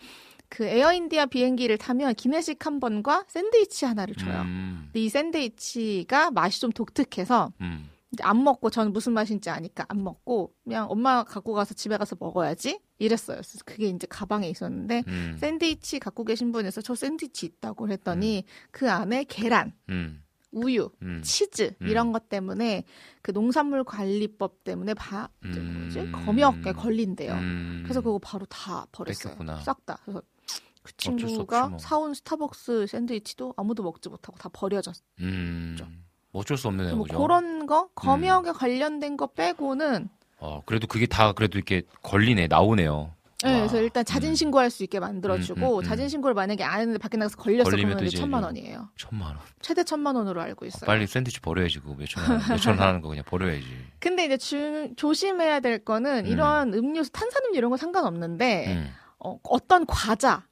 그 에어인디아 비행기를 타면 기내식 한 번과 샌드위치 하나를 줘요. 음. 근데 이 샌드위치가 맛이 좀 독특해서 음. 안 먹고 저는 무슨 맛인지 아니까 안 먹고 그냥 엄마 갖고 가서 집에 가서 먹어야지 이랬어요. 그래서 그게 이제 가방에 있었는데 음. 샌드위치 갖고 계신 분에서 저 샌드위치 있다고 했더니 그 안에 계란, 음. 우유, 음. 치즈 음. 이런 것 때문에 그 농산물 관리법 때문에 바 뭐지 음. 검역에 걸린대요. 음. 그래서 그거 바로 다 버렸어요. 싹 다. 그래서 그 친구가 뭐. 사온 스타벅스 샌드위치도 아무도 먹지 못하고 다 버려졌어. 음. 어쩔 수 없네요. 뭐 그죠? 그런 거 검역에 관련된 거 빼고는 어, 그래도 그게 다 그래도 이렇게 걸리네, 나오네요. 네, 와. 그래서 일단 자진 신고할 수 있게 만들어주고 음, 음, 음. 자진 신고를 만약에 안 했는데 밖에 나가서 걸렸어 걸리면 그러면 천만 원이에요. 천만 원. 최대 천만 원으로 알고 있어요. 빨리 샌드위치 버려야지. 그거 몇천 원, 몇천 원 하는 거 그냥 버려야지. 근데 이제 주- 조심해야 될 거는 음. 이런 음료수 탄산음료 이런 거 상관없는데 음. 어, 어떤 과자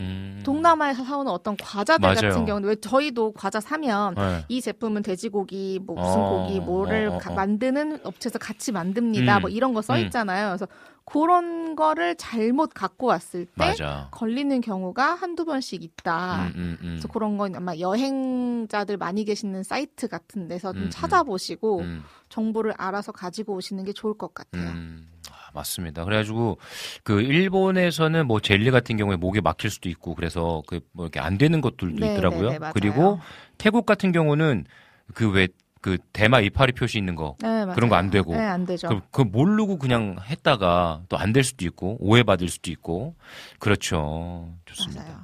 음. 동남아에서 사오는 어떤 과자들 맞아요. 같은 경우는 왜 저희도 과자 사면 네. 이 제품은 돼지고기 뭐 무슨 어, 고기 뭐를 어, 어, 가- 어. 만드는 업체에서 같이 만듭니다 음, 뭐 이런 거써 음. 있잖아요 그래서 그런 거를 잘못 갖고 왔을 때 맞아. 걸리는 경우가 한두 번씩 있다 음, 음, 음. 그래서 그런 건 아마 여행자들 많이 계시는 사이트 같은 데서 좀 음, 음. 찾아보시고 음, 정보를 알아서 가지고 오시는 게 좋을 것 같아요. 음. 아, 맞습니다. 그래가지고 그 일본에서는 뭐 젤리 같은 경우에 목에 막힐 수도 있고 그래서 그 뭐 이렇게 안 되는 것들도 네, 있더라고요. 네, 네. 그리고 태국 같은 경우는 그왜 그 대마 이파리 표시 있는 거 네. 그런 거 안 되고. 네, 안 되죠. 그, 그 모르고 그냥 했다가 또 안 될 수도 있고 오해받을 수도 있고 그렇죠. 좋습니다. 맞아요.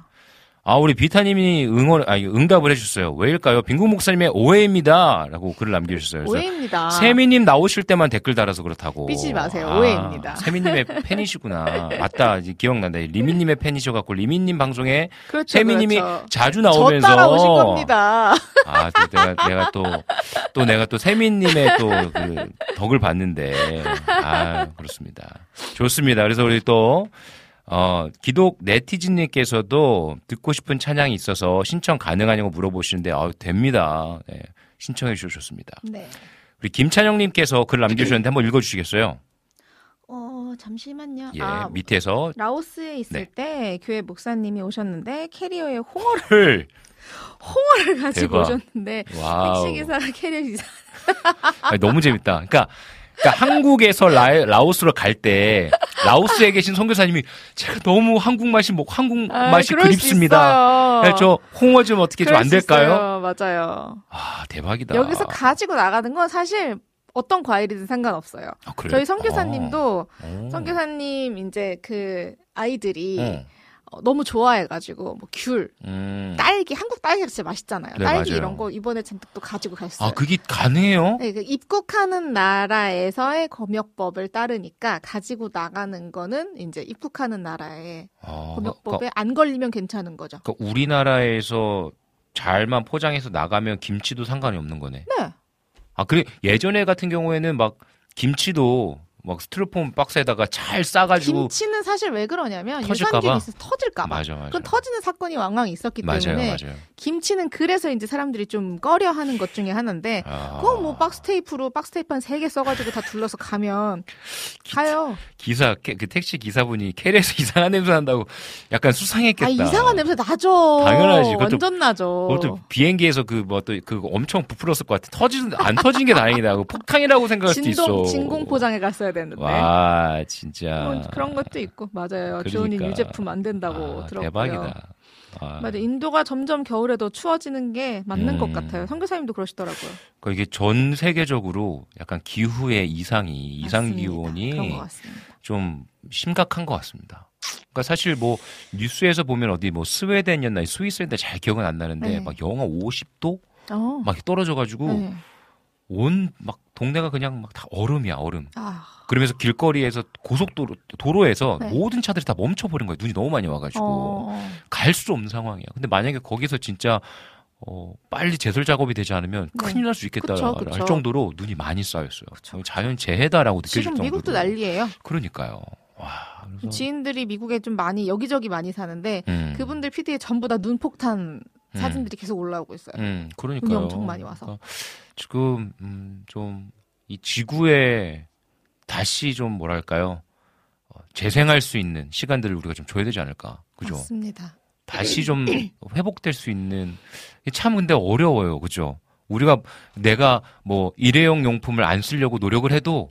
아 우리 비타님이 응원 아니 응답을 해주셨어요. 왜일까요? 빈국 목사님의 오해입니다 라고 글을 남겨주셨어요. 오해입니다. 세미님 나오실 때만 댓글 달아서 그렇다고. 삐지지 마세요. 아, 오해입니다. 세미님의 팬이시구나. 맞다. 이제 기억난다. 리미님의 팬이셔갖고 리미님 방송에 그렇죠, 세미님이 그렇죠. 자주 저 나오면서 따라오신 겁니다. 아, 또 내가 내가 또 또 내가 또 세미님의 또 그 덕을 봤는데 아 그렇습니다. 좋습니다. 그래서 우리 또 어, 기독 네티즌님께서도 듣고 싶은 찬양이 있어서 신청 가능하냐고 물어보시는데, 아, 됩니다. 네, 신청해 주셨습니다. 네. 우리 김찬영님께서 글 남겨주셨는데 한번 읽어주시겠어요? 어, 잠시만요. 예, 아, 밑에서 라오스에 있을 네. 때 교회 목사님이 오셨는데 캐리어에 홍어를 헐, 홍어를 가지고 대박. 오셨는데 와우. 택시 기사가 캐리어 기사 너무 재밌다. 그러니까, 그러니까 한국에서 라, 라오스로 갈 때 라오스에 계신 선교사님이 제가 너무 한국 맛이 뭐 한국 아, 맛이 그립습니다. 네, 저 홍어 좀 어떻게 좀 공수 될까요? 맞아요. 아 대박이다. 여기서 가지고 나가는 건 사실 어떤 과일이든 상관없어요. 아? 저희 선교사님도 어. 선교사님 이제 그 아이들이 어. 어, 너무 좋아해가지고 뭐 귤, 음. 딸기, 한국 딸기가 진짜 맛있잖아요. 네, 딸기 맞아요. 이런 거 이번에 잔뜩 또 가지고 갔어요. 아 그게 가능해요? 네, 그 입국하는 나라에서의 검역법을 따르니까 가지고 나가는 거는 이제 입국하는 나라의 아, 검역법에 그러니까, 안 걸리면 괜찮은 거죠. 그러니까 우리나라에서 잘만 포장해서 나가면 김치도 상관이 없는 거네. 네. 아 그래 예전에 같은 경우에는 막 김치도 막 스티로폼 박스에다가 잘 싸가지고 김치는 사실 왜 그러냐면 터질까 유산균이 봐? 있어서 터질까봐. 맞아 맞아. 그건 터지는 사건이 왕왕 있었기 맞아요 때문에 맞아요. 김치는 그래서 이제 사람들이 좀 꺼려하는 것 중에 하나인데 아, 그거 뭐 박스 테이프로 박스 테이프 한 세 개 써가지고 다 둘러서 가면 가요. 기사 캐- 그 택시 기사분이 캐리에서 이상한 냄새 난다고 약간 수상했겠다. 아 이상한 냄새 나죠. 당연하지. 그것도- 완전 나죠. 그것도 비행기에서 그 뭐 또 그 엄청 부풀었을 것 같아. 터진 안 터진 게 다행이다. 그 폭탄이라고 생각할 수도 진동 있어. 진공 포장에 갔어야 되는데. 와 진짜. 뭐 그런 것도 있고 맞아요. 그러니까. 유제품 안 된다고 아, 들었고요. 대박이다. 아, 맞아 인도가 점점 겨울에 더 추워지는 게 맞는 음. 것 같아요. 선교사님도 그러시더라고요. 그러니까 이게 전 세계적으로 약간 기후의 이상이 이상. 기온이. 좀 심각한 것 같습니다. 그러니까 사실 뭐 뉴스에서 보면 어디 뭐 스웨덴이었나 스위스인데 잘 기억은 안 나는데 네. 막 영하 50도 어. 막 떨어져가지고 네. 온막 동네가 그냥 막 다 얼음이야 얼음. 아, 그러면서 길거리에서 고속도로 도로에서 네. 모든 차들이 다 멈춰버린 거예요. 눈이 너무 많이 와가지고 어. 갈수 없는 상황이야. 근데 만약에 거기서 진짜 어, 빨리 제설 작업이 되지 않으면 네. 큰일 날 수 있겠다 그쵸, 할 그쵸. 정도로 눈이 많이 쌓였어요. 자연 재해다라고 느껴질 지금 정도로. 미국도 난리예요. 그러니까요. 와. 그래서 지인들이 미국에 좀 많이 여기저기 많이 사는데 음, 그분들 피드에 전부 다 눈폭탄 사진들이 계속 올라오고 있어요. 음, 그러니까요. 눈이 엄청 많이 와서. 그러니까 지금 음, 좀 이 지구에 다시 좀 뭐랄까요? 어, 재생할 수 있는 시간들을 우리가 좀 줘야 되지 않을까. 그죠? 맞습니다. 다시 좀 회복될 수 있는 참 근데 어려워요. 그죠? 우리가 내가 뭐 일회용 용품을 안 쓰려고 노력을 해도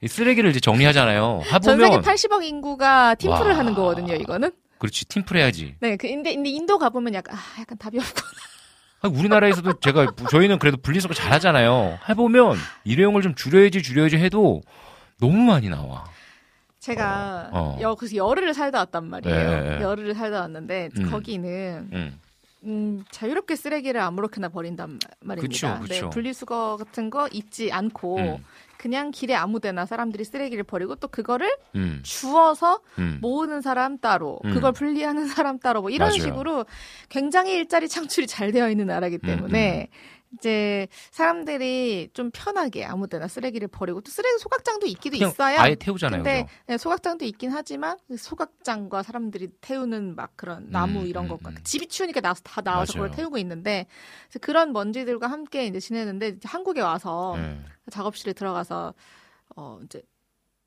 이 쓰레기를 이제 정리하잖아요. 전 세계 해보면 80억 인구가 팀플을 와. 하는 거거든요, 이거는. 그렇지 팀플 해야지. 네, 그 근데, 근데 인도 가보면 약간, 아, 약간 답이 없고. 아니, 우리나라에서도 제가 저희는 그래도 분리수거 잘 하잖아요. 해보면 일회용을 좀 줄여야지 줄여야지 해도 너무 많이 나와. 제가 어. 여, 그래서 열흘을 살다 왔단 말이에요. 네. 열흘을 살다 왔는데 음. 거기는 응. 음, 자유롭게 쓰레기를 아무렇게나 버린단 마- 말입니다. 그쵸, 그쵸. 네, 분리수거 같은 거 있지 않고 음. 그냥 길에 아무데나 사람들이 쓰레기를 버리고 또 그거를 음. 주워서 음. 모으는 사람 따로, 음. 그걸 분리하는 사람 따로, 뭐 이런 맞아요. 식으로 굉장히 일자리 창출이 잘 되어 있는 나라기 음, 때문에 이제 사람들이 좀 편하게 아무 데나 쓰레기를 버리고 또 쓰레기 소각장도 있기도 있어요. 아예 태우잖아요. 근데 그죠? 네, 소각장도 있긴 하지만 그 소각장과 사람들이 태우는 막 그런 나무 음, 이런 음, 것과 음. 집이 추우니까 나와서 다 나와서 맞아요. 그걸 태우고 있는데 그런 먼지들과 함께 이제 지내는데 이제 한국에 와서 네. 작업실에 들어가서 어 이제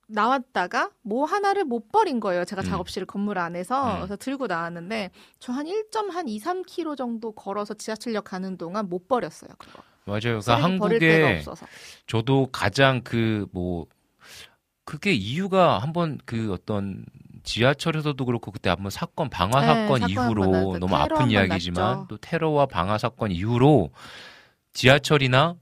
나왔다가 뭐 하나를 못 버린 거예요. 제가 음. 작업실 건물 안에서 음. 그래서 들고 나왔는데 저 한 1.2, 3km 정도 걸어서 지하철역 가는 동안 못 버렸어요. 그거. 맞아요. 그러니까 한국에. 저도 가장 그 뭐 그게 이유가 한번 그 어떤 지하철에서도 그렇고 그때 한번 사건 방화 네, 사건 사건 이후로 너무 아픈 이야기지만 났죠. 또 테러와 방화 사건 이후로 지하철이나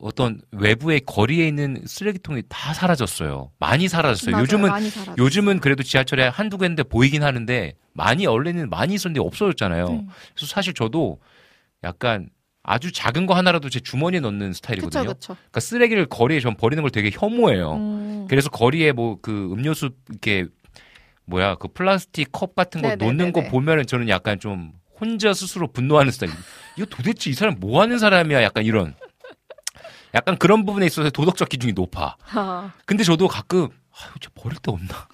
어떤 외부의 거리에 있는 쓰레기통이 다 사라졌어요. 많이 사라졌어요. 맞아요. 요즘은 많이. 요즘은 그래도 지하철에 한두 군데 보이긴 하는데 많이 원래는 많이 있었는데 없어졌잖아요. 네. 그래서 사실 저도 약간 아주 작은 거 하나라도 제 주머니에 넣는 그쵸, 스타일이거든요. 그쵸. 그러니까 쓰레기를 거리에 전 버리는 걸 되게 혐오해요. 음. 그래서 거리에 뭐 그 음료수 이렇게 뭐야 그 플라스틱 컵 같은 거 네네네네. 놓는 거 보면은 저는 약간 좀 혼자 스스로 분노하는 스타일. 이거 도대체 이 사람 뭐 하는 사람이야? 약간 이런. 약간 그런 부분에 있어서 도덕적 기준이 높아. 아, 근데 저도 가끔 아유, 저 버릴 데 없나?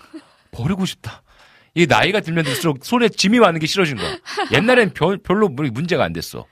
버리고 싶다. 이게 나이가 들면 들수록 손에 짐이 많은 게 싫어진 거야. 옛날엔 별, 별로 뭐 문제가 안 됐어.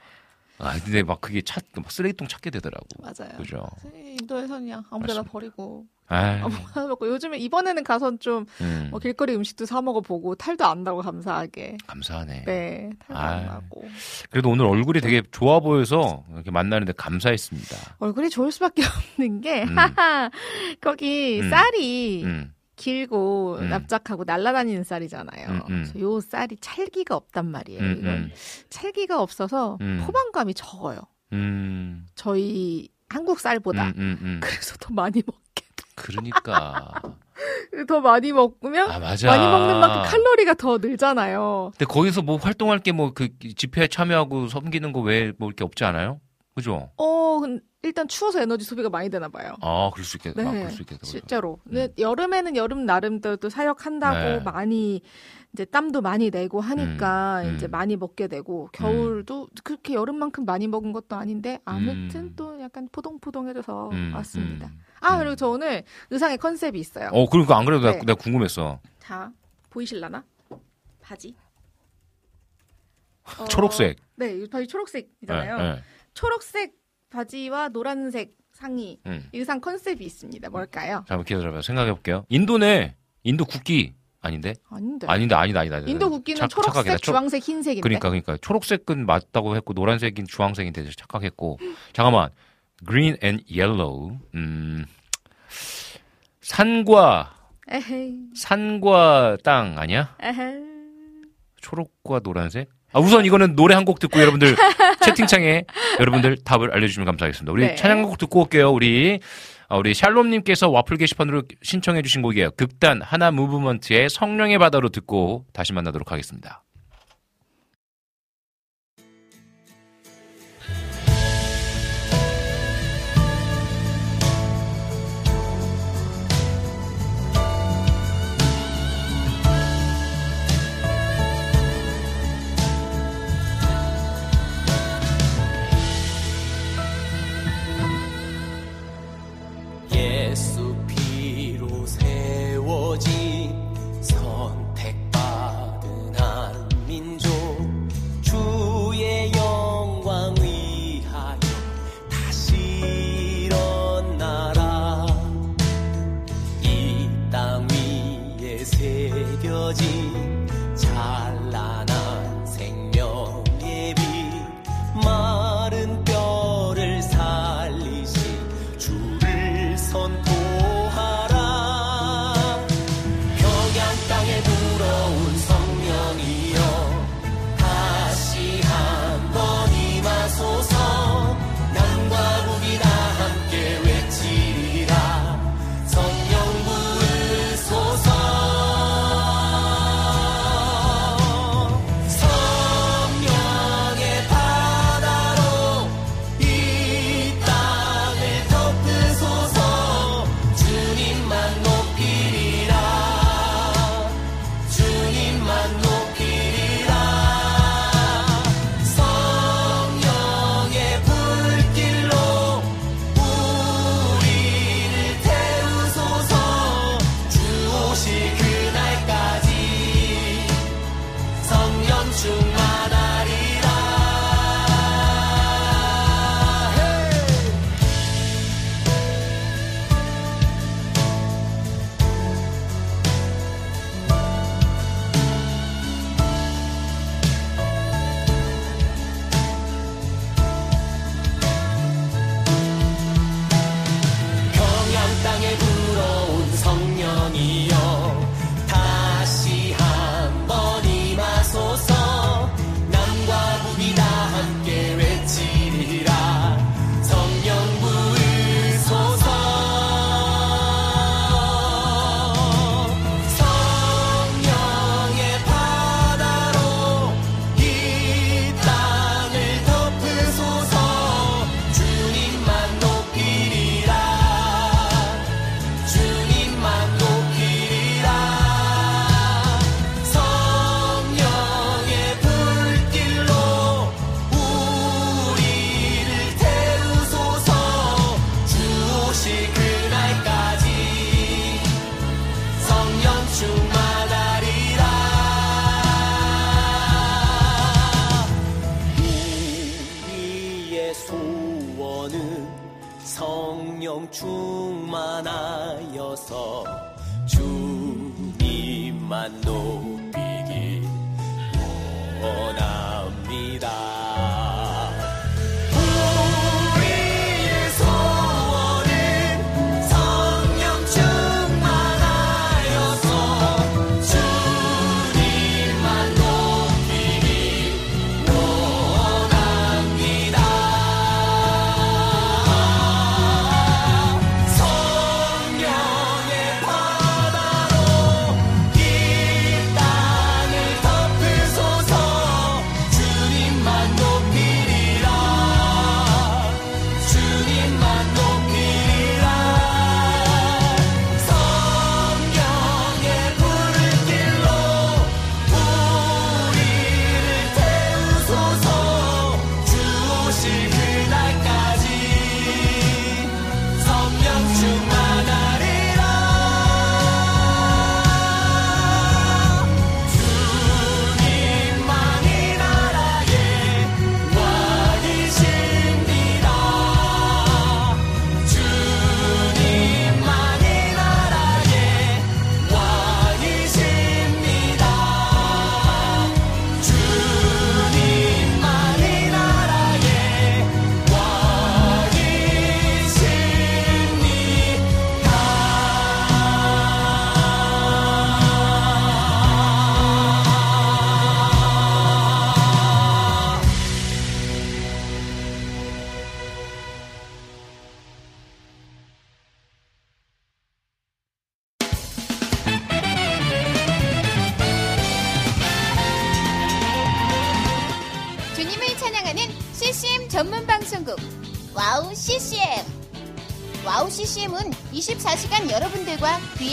아, 근데 막 그게 찾, 막 쓰레기통 찾게 되더라고. 맞아요. 그죠. 인도에서는 그냥 아무데나. 버리고 아, 먹고 요즘에 이번에는 가서 좀 음, 뭐 길거리 음식도 사 먹어보고 탈도 안 나고 감사하게 감사하네. 네 탈도 안 아유. 나고 그래도 오늘 얼굴이 되게 좋아 보여서 이렇게 만나는데 감사했습니다. 얼굴이 좋을 수밖에 없는 게 음. 거기 음. 쌀이 음, 길고 음. 납작하고 날아다니는 쌀이잖아요. 음, 음. 그래서 요 쌀이 찰기가 없단 말이에요. 음, 이건 음, 찰기가 없어서 음. 포만감이 적어요. 음, 저희 한국 쌀보다. 그래서 더 많이 먹게 그러니까. 돼. 더 많이 먹으면 아. 많이 먹는 만큼 칼로리가 더 늘잖아요. 근데 거기서 뭐 활동할 게 뭐 그 집회에 참여하고 섬기는 거 외에 뭐 이렇게 없지 않아요? 그죠? 어, 근- 일단 추워서 에너지 소비가 많이 되나 봐요. 아, 그럴 수 있겠다. 네, 아, 그럴 수 있겠다. 그죠? 실제로. 근데 여름에는 여름 나름대로 또 사역한다고 네. 많이 이제 땀도 많이 내고 하니까 음, 음. 이제 많이 먹게 되고 겨울도 그렇게 여름만큼 많이 먹은 것도 아닌데 아무튼 음. 또 약간 포동포동해져서 음, 왔습니다. 음. 아 음. 그리고 저 오늘 의상의 컨셉이 있어요. 어, 그러니까 안 그래도 나, 네. 내가 궁금했어. 자 보이실라나? 바지. 어, 초록색. 네, 이 바지 초록색이잖아요. 예, 예. 초록색 바지와 노란색 상의 음. 의상 컨셉이 있습니다. 뭘까요? 잠깐만 기다려봐요. 생각해 볼게요. 인도네. 인도 국기 아닌데? 아닌데. 아닌데 아니다 아니다. 아니다. 인도 국기는 착- 초록색, 착각이다. 초- 주황색, 흰색인데. 그러니까 그러니까 초록색은 맞다고 했고 노란색인 주황색인데 착각했고 잠깐만 green and yellow 음 산과 에헤이, 산과 땅 아니야? 에헤이. 초록과 노란색? 아 우선 이거는 노래 한 곡 듣고 여러분들 채팅창에 여러분들 답을 알려주시면 감사하겠습니다. 우리 네. 찬양곡 듣고 올게요. 우리 아, 우리 샬롬님께서 와플 게시판으로 신청해주신 곡이에요. 극단 하나 무브먼트의 성령의 바다로 듣고 다시 만나도록 하겠습니다.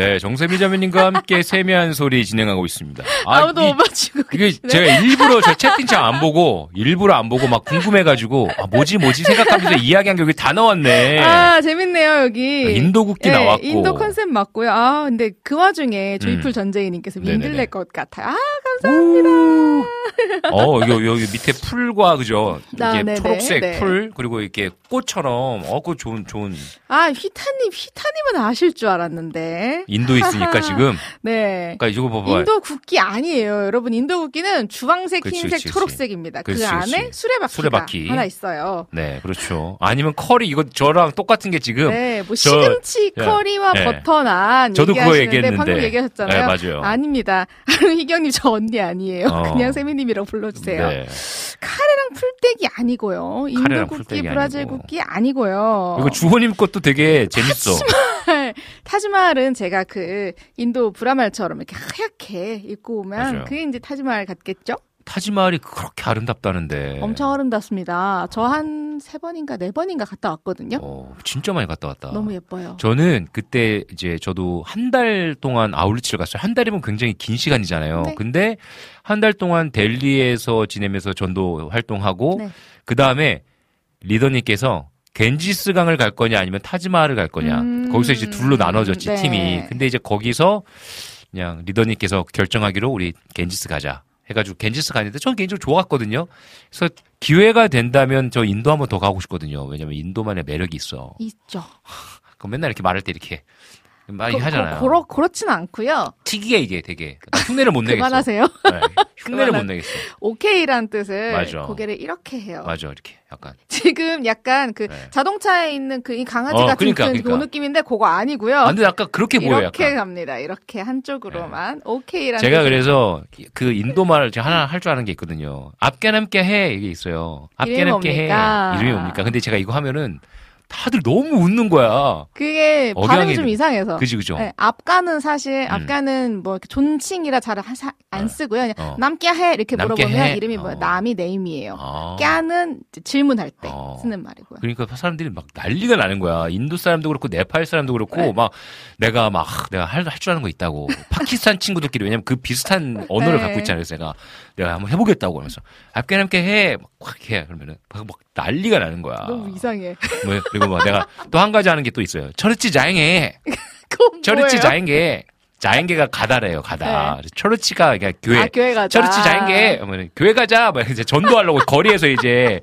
네, 정세미 자매님과 함께 세미한 소리 진행하고 있습니다. 아, 아무도 이- 못 맞추고 이게. 제가 일부러 저 채팅창 안 보고 일부러 안 보고 막 궁금해가지고 아, 뭐지 뭐지 생각하면서 이야기한 게 여기 다 나왔네. 아, 재밌네요, 여기. 인도 국기 예, 나왔고. 인도 컨셉 맞고요. 아, 근데 그 와중에 조이풀 음. 전재희님께서. 민들레 것 같아요. 아, 감사합니다. 어, 여기, 여기 밑에 풀과, 그죠? 아, 이게 초록색 네. 풀, 그리고 이렇게 꽃처럼, 어, 그 좋은, 좋은, 아, 휘타님, 휘타님은 아실 줄 알았는데. 인도 있으니까 지금. 네. 그러니까 이거 봐봐. 인도 국기 아니에요. 여러분, 인도 국기는 주황색, 그치, 흰색, 그치. 초록색입니다. 그 그치, 안에 그치. 수레바퀴가 수레바퀴. 하나 있어요. 네, 그렇죠. 아니면 커리, 이거 저랑 똑같은 게 지금. 네, 뭐 저- 시금치 예, 커리와 예. 버터 난 저도 그거 얘기했는데. 방금 얘기하셨잖아요. 네, 맞아요. 아닙니다. 희경님 저 언니 아니에요. 어. 그냥 세미님이라고 불러주세요. 네. 카레랑 풀떼기 아니고요. 인도 국기, 브라질 아니고. 국기 아니고요. 이거 주호님 것도 되게 재밌어. 타지말은 제가 그 인도 브라말처럼 이렇게 하얗게 입고 오면 맞아요. 그게 이제 타지말 같겠죠? 타지마할이 그렇게 아름답다는데. 엄청 아름답습니다. 저 한 세 번인가 네 번인가 갔다 왔거든요. 어, 진짜 많이 갔다 왔다. 너무 예뻐요. 저는 그때 이제 저도 한 달 동안 아울리치를 갔어요. 한 달이면 굉장히 긴 시간이잖아요. 네. 근데 한 달 동안 델리에서 지내면서 전도 활동하고 네. 그 다음에 리더님께서 겐지스 강을 갈 거냐 아니면 타지마할을 갈 거냐. 음, 거기서 이제 둘로 나눠졌지 네. 팀이. 근데 이제 거기서 그냥 리더님께서 결정하기로 우리 겐지스 가자 해가지고 겐지스 가는데 저는 개인적으로 좋았거든요. 그래서 기회가 된다면 저 인도 한번 더 가고 싶거든요. 왜냐면 인도만의 매력이 있어. 있죠. 그럼 맨날 이렇게 말할 때 이렇게 막 그, 이게 하잖아요. 그, 그렇, 그렇진 않고요. 특이해 이게 되게 나 흉내를 못 내겠어. 그만하세요. 네, 흉내를 못 내겠어. 오케이란 뜻을 맞아. 고개를 이렇게 해요. 맞아 이렇게 약간 지금 약간 그 네. 자동차에 있는 그 이 강아지 어, 같은 그러니까, 그, 그러니까. 그 느낌인데 그거 아니고요. 아, 근데 약간 그렇게 보여 이렇게 약간. 네. 갑니다. 이렇게 한쪽으로만 오케이란 제가 그래서 그 인도 말을 제가 하나 할 줄 아는 게 있거든요. 앞게 남게 해 이게 있어요. 앞게 남게 해? 이름이 뭡니까? 근데 제가 이거 하면은 다들 너무 웃는 거야. 그게 억양이- 발음이 좀 이상해서. 그지 그죠. 네, 앞가는 사실 음. 앞가는 뭐 존칭이라 잘안 네. 쓰고요. 그냥 어. नाम क्या है 이렇게 물어보면 해? 이름이 뭐야? 어. नाम이 name이에요. 아. क्या는 질문할 때 어. 쓰는 말이고요. 그러니까 사람들이 막 난리가 나는 거야. 인도 사람도 그렇고 네팔 사람도 그렇고 네. 막 내가 막 하, 내가 할 줄 아는 거 있다고. 파키스탄 친구들끼리 왜냐면 그 비슷한 언어를 네. 갖고 있잖아요. 내가 내가 한번 해보겠다고 하면서 आपका नाम क्या है. 막 확 해. 그러면은 막, 막 난리가 나는 거야. 너무 이상해. 뭐, 그리고 막 내가 또 한 가지 하는 게 또 있어요. 철치 자행해. 뭐예요? 자행해. 자행계가 가다래요, 가다. 그래서 철치가 그냥 교회. 아, 교회 가자. 철치 자행계. 그러면 교회 가자. 막 이제 전도하려고 거리에서 이제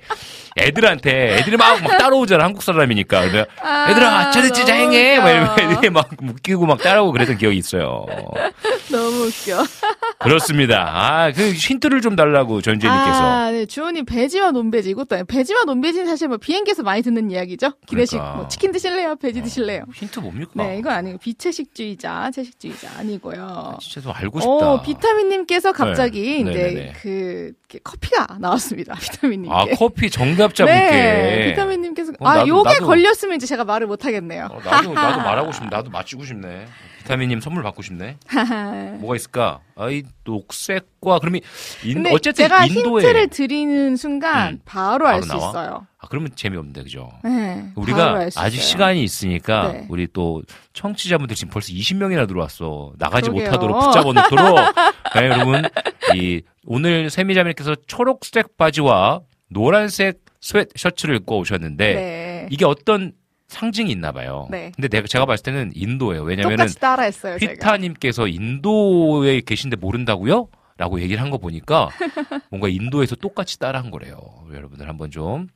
애들한테 애들이 막, 막 따라오잖아. 한국 사람이니까. 그래서 아, 얘들아, 너무 자행해. 막 이러면. 애들이 막 웃기고 막 따라오고 그랬던 기억이 있어요. 너무 웃겨. 그렇습니다. 아, 그 힌트를 좀 달라고 전재님께서. 아, 네. 주호님, 배지와 논배지. 이것도 아니에요. 배지와 논배지는 사실 뭐 비행기에서 많이 듣는 이야기죠? 기내식. 그러니까. 뭐 치킨 드실래요? 배지 드실래요? 힌트 뭡니까? 네, 이건 아니고. 비채식주의자, 채식주의자 아니고요. 진짜 좀 알고 싶다. 어, 비타민님께서 갑자기 네. 이제 네네네. 그 이렇게 커피가 나왔습니다. 비타민님께. 아, 커피 정답 자분께. 네, 비타민님께서 어, 아, 나도- 요게 나도- 걸렸으면 이제 제가 말을 못 하겠네요. 어, 나도 나도 말하고 싶네. 나도 맞추고 싶네. 비타민님 선물 받고 싶네. 뭐가 있을까? 아이 녹색과 그러면 인, 어쨌든 제가 인도에 힌트를 드리는 순간 음, 바로 알 수? 있어요. 아 그러면 재미없는데 그죠? 네, 우리가 아직. 시간이 있으니까 네. 우리 또 청취자분들 지금 벌써 20명이나 들어왔어. 나가지 그러게요. 못하도록 붙잡아 놓도록. 네, 여러분 이 오늘 세미자매님께서 초록색 바지와 노란색 스웨트 셔츠를 입고 오셨는데 네. 이게 어떤 상징이 있나 봐요. 네. 근데 내가 제가 봤을 때는 인도예요. 왜냐면은 따라했어요. 제가. 피타님께서 인도에 계신데 모른다고요? 라고 얘기를 한 거 보니까 뭔가 인도에서 똑같이 따라한 거래요. 여러분들 한번 좀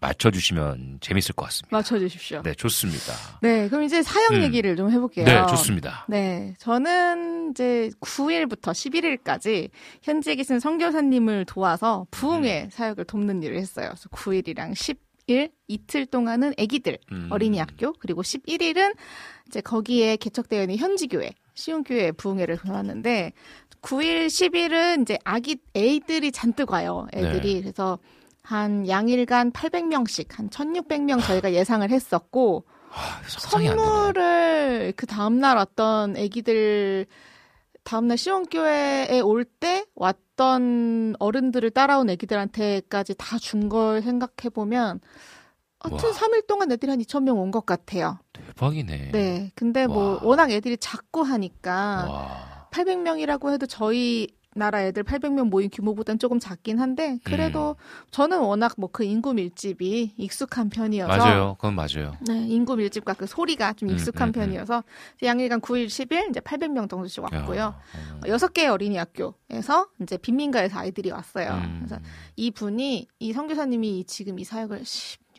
맞춰주시면 재밌을 것 같습니다. 맞춰주십시오. 네, 좋습니다. 네, 그럼 이제 사형 음. 얘기를 좀 해볼게요. 네, 좋습니다. 네, 저는 이제 9일부터 11일까지 현지에 계신 선교사님을 도와서 부흥회 음. 사역을 돕는 일을 했어요. 그래서 9일이랑 10일 이틀 동안은 아기들 음. 어린이 학교 그리고 11일은 이제 거기에 개척되어 있는 현지 교회 시온교회 부흥회를 도왔는데 9일, 10일은 이제 아기 애들이 잔뜩 와요. 애들이 네. 그래서 한 양일간 800명씩 한 1,600명 저희가 예상을 했었고 아. 선물을 그 다음 날 왔던 애기들 다음 날 시원교회에 올 때 왔던 어른들을 따라온 애기들한테까지 다 준 걸 생각해 보면 하여튼 와. 3일 동안 애들이 한 2,000명 온 것 같아요. 대박이네. 네. 근데 뭐 와. 워낙 애들이 작고 하니까 와. 800명이라고 해도 저희 나라 애들 800명 모인 규모보단 조금 작긴 한데 그래도 음. 저는 워낙 뭐 그 인구 밀집이 익숙한 편이어서 맞아요. 그건 맞아요. 네, 인구 밀집과 그 소리가 좀 음, 익숙한 음, 음. 편이어서 양일간 9일, 10일 이제 800명 정도씩 왔고요. 야, 어. 여섯 개의 어린이 학교에서 이제 빈민가에서 아이들이 왔어요. 음. 그래서 이 분이 이 선교사님이 지금 이 사역을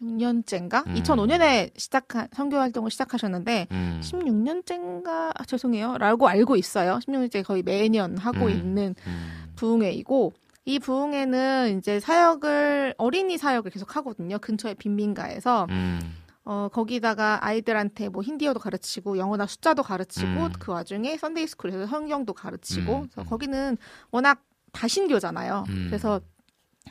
16년째인가? 음. 2005년에 시작한 선교 활동을 시작하셨는데 음. 16년째인가 아, 죄송해요라고 알고 있어요. 16년째 거의 매년 하고 음. 있는 음. 부흥회이고 이 부흥회는 이제 사역을 어린이 사역을 계속 하거든요. 근처의 빈민가에서 음. 어, 거기다가 아이들한테 뭐 힌디어도 가르치고 영어나 숫자도 가르치고 음. 그 와중에 Sunday school에서 성경도 가르치고 음, 그래서 음. 거기는 워낙 다신교잖아요. 음. 그래서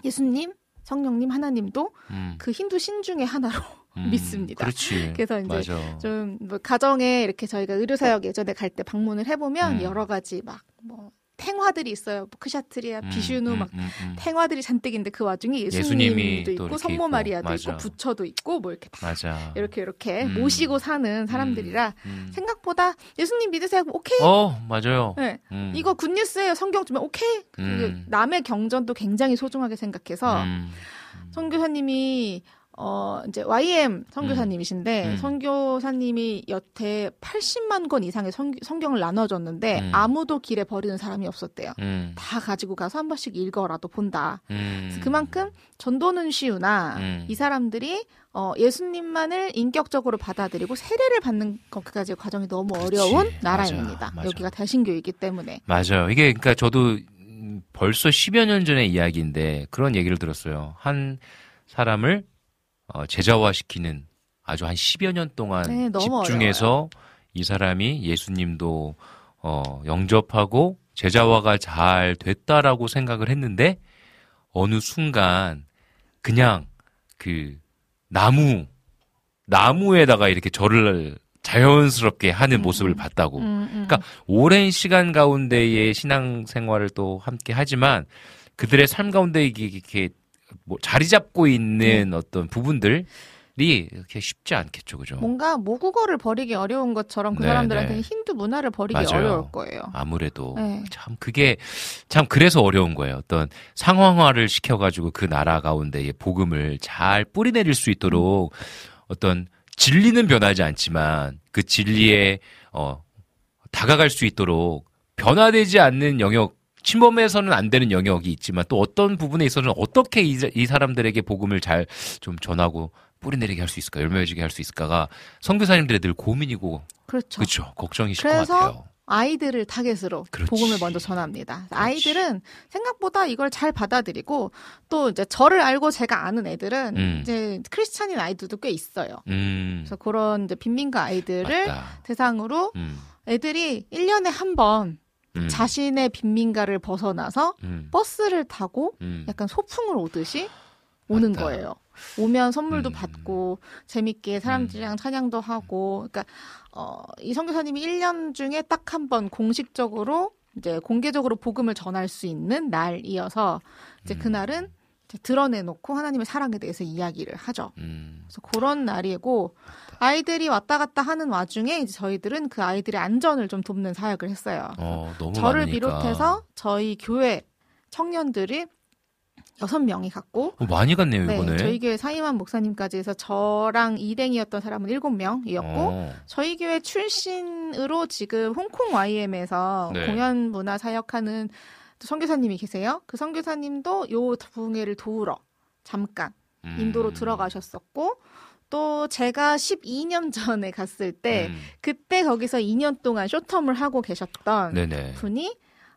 예수님, 성령님, 하나님도 음. 그 힌두 신 중에 하나로 음. 믿습니다. 그렇지. 그래서 이제. 좀 뭐 가정에 이렇게 저희가 의료 사역 예전에 갈 때 방문을 해보면 음. 여러 가지 막뭐 탱화들이 있어요. 뭐 크샤트리아, 음, 비슈누 음, 막 음, 음. 탱화들이 잔뜩인데 그 와중에 예수님이 예수님도 또 있고 성모. 마리아도 맞아. 있고 부처도 있고 뭐 이렇게 다 맞아. 이렇게 이렇게 음. 모시고 사는 사람들이라 음. 생각보다 예수님 믿으세요 오케이 어, 맞아요. 네. 음. 이거 굿뉴스예요 성경 주면 오케이 그 음. 남의 경전도 굉장히 소중하게 생각해서 음. 선교사님이 어, 이제 YM 선교사님이신데, 음. 선교사님이 여태 80만 권 이상의 성, 성경을 나눠줬는데, 음. 아무도 길에 버리는 사람이 없었대요. 음. 다 가지고 가서 한 번씩 읽어라도 본다. 음. 그만큼 전도는 쉬우나, 음. 이 사람들이 어, 예수님만을 인격적으로 받아들이고 세례를 받는 것까지의 과정이 너무 그렇지. 어려운 나라입니다. 맞아. 여기가 대신교이기 때문에. 맞아요. 이게 그러니까 저도 음, 벌써 10여 년 전의 이야기인데 그런 얘기를 들었어요. 한 사람을 어, 제자화시키는 아주 한 10여 년 동안 네, 집중해서 이 사람이 예수님도 어, 영접하고 제자화가 잘 됐다라고 생각을 했는데 어느 순간 그냥 그 나무 나무에다가 이렇게 절을 자연스럽게 하는 모습을 봤다고. 음, 음. 그러니까 오랜 시간 가운데의 신앙 생활을 또 함께 하지만 그들의 삶 가운데 이게 이렇게 뭐 자리 잡고 있는 어떤 부분들이 이렇게 쉽지 않겠죠, 그죠? 뭔가 모국어를 버리기 어려운 것처럼 그 네, 사람들한테는 네. 힌두 문화를 버리기 맞아요. 어려울 거예요. 아무래도 네. 참 그게 참 그래서 어려운 거예요. 어떤 상황화를 시켜가지고 그 나라 가운데에 복음을 잘 뿌리내릴 수 있도록 어떤 진리는 변하지 않지만 그 진리에 어 다가갈 수 있도록 변화되지 않는 영역 침범해서는 안 되는 영역이 있지만 또 어떤 부분에 있어서는 어떻게 이, 이 사람들에게 복음을 잘 좀 전하고 뿌리내리게 할 수 있을까 열매지게 할 수 있을까가 선교사님들의 늘 고민이고 그렇죠. 그렇죠 걱정이실 것 같아요. 아이들을 타겟으로 그렇지. 복음을 먼저 전합니다. 아이들은 생각보다 이걸 잘 받아들이고 또 이제 저를 알고 제가 아는 애들은 음. 이제 크리스찬인 아이들도 꽤 있어요. 음, 그래서 그런 이제 빈민가 아이들을 맞다. 대상으로 음, 애들이 1년에 한번 음, 자신의 빈민가를 벗어나서 음, 버스를 타고 음. 약간 소풍을 오듯이 오는 맞다. 거예요. 오면 선물도 음. 받고 재밌게 사람들이랑 찬양도 하고 그러니까 어, 이 선교사님이 1년 중에 딱 한 번 공식적으로 이제 공개적으로 복음을 전할 수 있는 날이어서 이제 음. 그날은 드러내놓고 하나님의 사랑에 대해서 이야기를 하죠. 음, 그래서 그런 날이고 아이들이 왔다 갔다 하는 와중에 이제 저희들은 그 아이들의 안전을 좀 돕는 사역을 했어요. 어, 너무 저를 많으니까. 비롯해서 저희 교회 청년들이 여섯 명이 갔고 어, 많이 갔네요 네, 이번에. 저희 교회 사이만 목사님까지 해서 저랑 일행이었던 사람은 일곱 명이었고 어, 저희 교회 출신으로 지금 홍콩 YM에서 네. 공연 문화 사역하는 또 선교사님이 계세요. 그 선교사님도 요 부흥회를 도우러 잠깐 음. 인도로 들어가셨었고 또 제가 12년 전에 갔을 때 음. 그때 거기서 2년 동안 쇼텀을 하고 계셨던 네네. 분이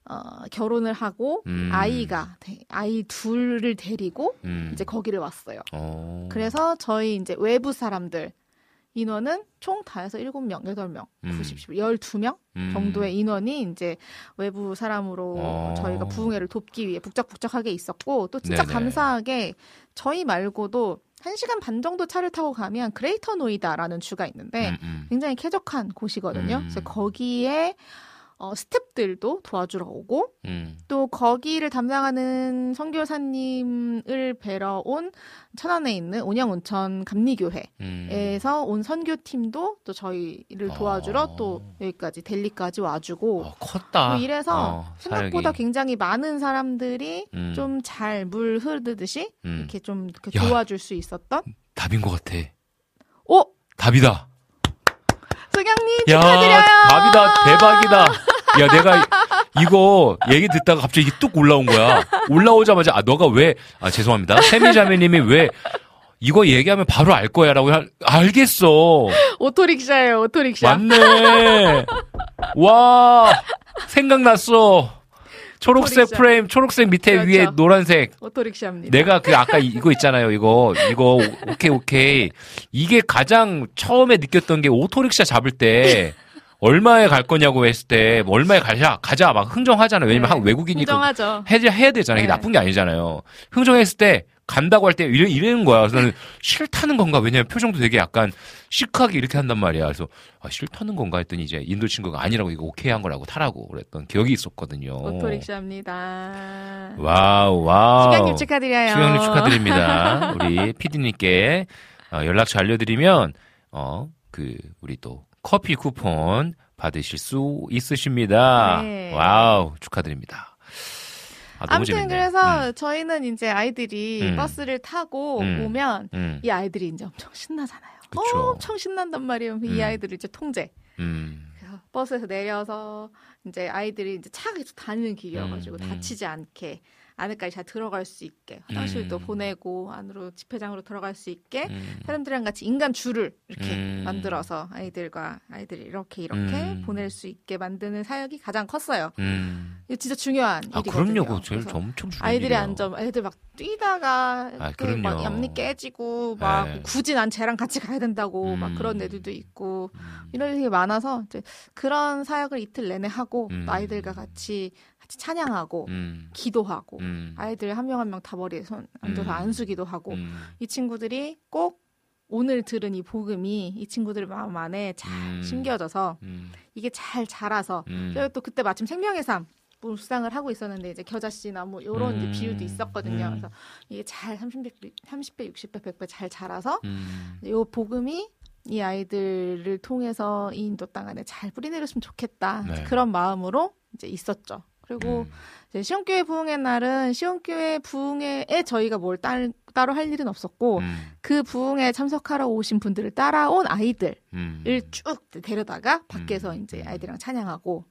어, 결혼을 하고 음. 아이가 데- 아이 둘을 데리고 음. 이제 거기를 왔어요. 어. 그래서 저희 이제 외부 사람들 인원은 총 다 해서 7명, 8명, 음. 90, 12명 음. 정도의 인원이 이제 외부 사람으로 어. 저희가 부흥회를 돕기 위해 북적북적하게 있었고 또 진짜 네네. 감사하게 저희 말고도 1시간 반 정도 차를 타고 가면 그레이터 노이다라는 주가 있는데 음, 음. 굉장히 쾌적한 곳이거든요. 음. 그래서 거기에 어, 스탭들도 도와주러 오고 음. 또 거기를 담당하는 선교사님을 뵈러 온 천안에 있는 온양 온천 감리교회에서 음. 온 선교팀도 또 저희를 어. 도와주러 또 여기까지 델리까지 와주고 어, 컸다. 뭐 이래서 어, 생각보다 사역이. 굉장히 많은 사람들이 음. 좀잘 물 흐르듯이 음. 이렇게 좀 이렇게 야. 도와줄 수 있었던 답인 것 같아. 오 답이다. 소경님 야, 축하드려요. 답이다. 대박이다. 야, 내가 이거 얘기 듣다가 갑자기 뚝 올라온 거야. 올라오자마자 아 너가 왜 아 죄송합니다. 세미자매님이 왜 이거 얘기하면 바로 알 거야 라고 할- 알겠어. 오토릭샤예요 오토릭샤. 맞네. 와 생각났어. 초록색 오토릭샤. 프레임, 초록색 밑에 그렇죠. 위에 노란색. 오토릭샤입니다. 내가 그 아까 이거 있잖아요. 이거 이거 오케이 오케이. 이게 가장 처음에 느꼈던 게 오토릭샤 잡을 때 얼마에 갈 거냐고 했을 때 뭐 얼마에 가자 가자 막 흥정하잖아요. 왜냐면 네. 한 외국이니까 인정하죠. 해야 해야 되잖아요. 이게 네. 나쁜 게 아니잖아요. 흥정했을 때 간다고 할 때 이래 이러는 거야. 그래서 나는 싫다는 건가? 왜냐면 표정도 되게 약간 시크하게 이렇게 한단 말이야. 그래서 아, 싫다는 건가 했더니 이제 인도 친구가 아니라고 이거 오케이 한 거라고 타라고 그랬던 기억이 있었거든요. 오토릭샤입니다. Wow wow. 수경님 축하드려요. 수경님 축하드립니다. 우리 피디님께 어, 연락처 알려드리면 어 그 우리 또 커피 쿠폰 받으실 수 있으십니다. 네. Wow 축하드립니다. 아, 아무튼 재밌네. 그래서 저희는 이제 아이들이 음. 버스를 타고 음. 오면 음. 이 아이들이 이제 엄청 신나잖아요. 그쵸. 엄청 신난단 말이에요. 이 음. 아이들을 이제 통제. 음. 그래서 버스에서 내려서 이제 아이들이 이제 차가 계속 다니는 길이어가지고 음, 음. 다치지 않게 안에까지 잘 들어갈 수 있게 화장실도 음. 보내고 안으로 집회장으로 들어갈 수 있게 음. 사람들이랑 같이 인간 줄을 이렇게 음. 만들어서 아이들과 아이들이 이렇게 이렇게 음. 보낼 수 있게 만드는 사역이 가장 컸어요. 음. 이거 진짜 중요한 아, 일이거든요. 그럼요. 제일 엄청 중요한 아이들이. 앉아 애들 막 뛰다가 아, 막. 얌리 깨지고 막 네. 굳이 난 쟤랑 같이 가야 된다고 막 음. 그런 애들도 있고 음. 이런 게 많아서 이제 그런 사역을 이틀 내내 하고 아이들과 같이 같이 찬양하고 음. 기도하고 음. 아이들 한 명 한 명 다 머리에 손 앉아서 음. 안수기도 하고 음. 이 친구들이 꼭 오늘 들은 이 복음이 이 친구들 마음 안에 잘 음. 심겨져서 음. 이게 잘 자라서 음. 또 그때 마침 생명의 삶 묵상을 하고 있었는데 이제 겨자 씨나 뭐 이런 음. 비율도 있었거든요. 음. 그래서 이게 잘 30배, 30배, 60배, 100배 잘 자라서 음. 이 복음이 이 아이들을 통해서 이 인도 땅 안에 잘 뿌리내렸으면 좋겠다. 네. 그런 마음으로 이제 있었죠. 그리고 음. 이제 시온교회 부흥의 날은 시온교회 부흥회에 저희가 뭘 따, 따로 할 일은 없었고 음. 그 부흥에 참석하러 오신 분들을 따라온 아이들을 음. 쭉 데려다가 밖에서 음. 이제 아이들이랑 찬양하고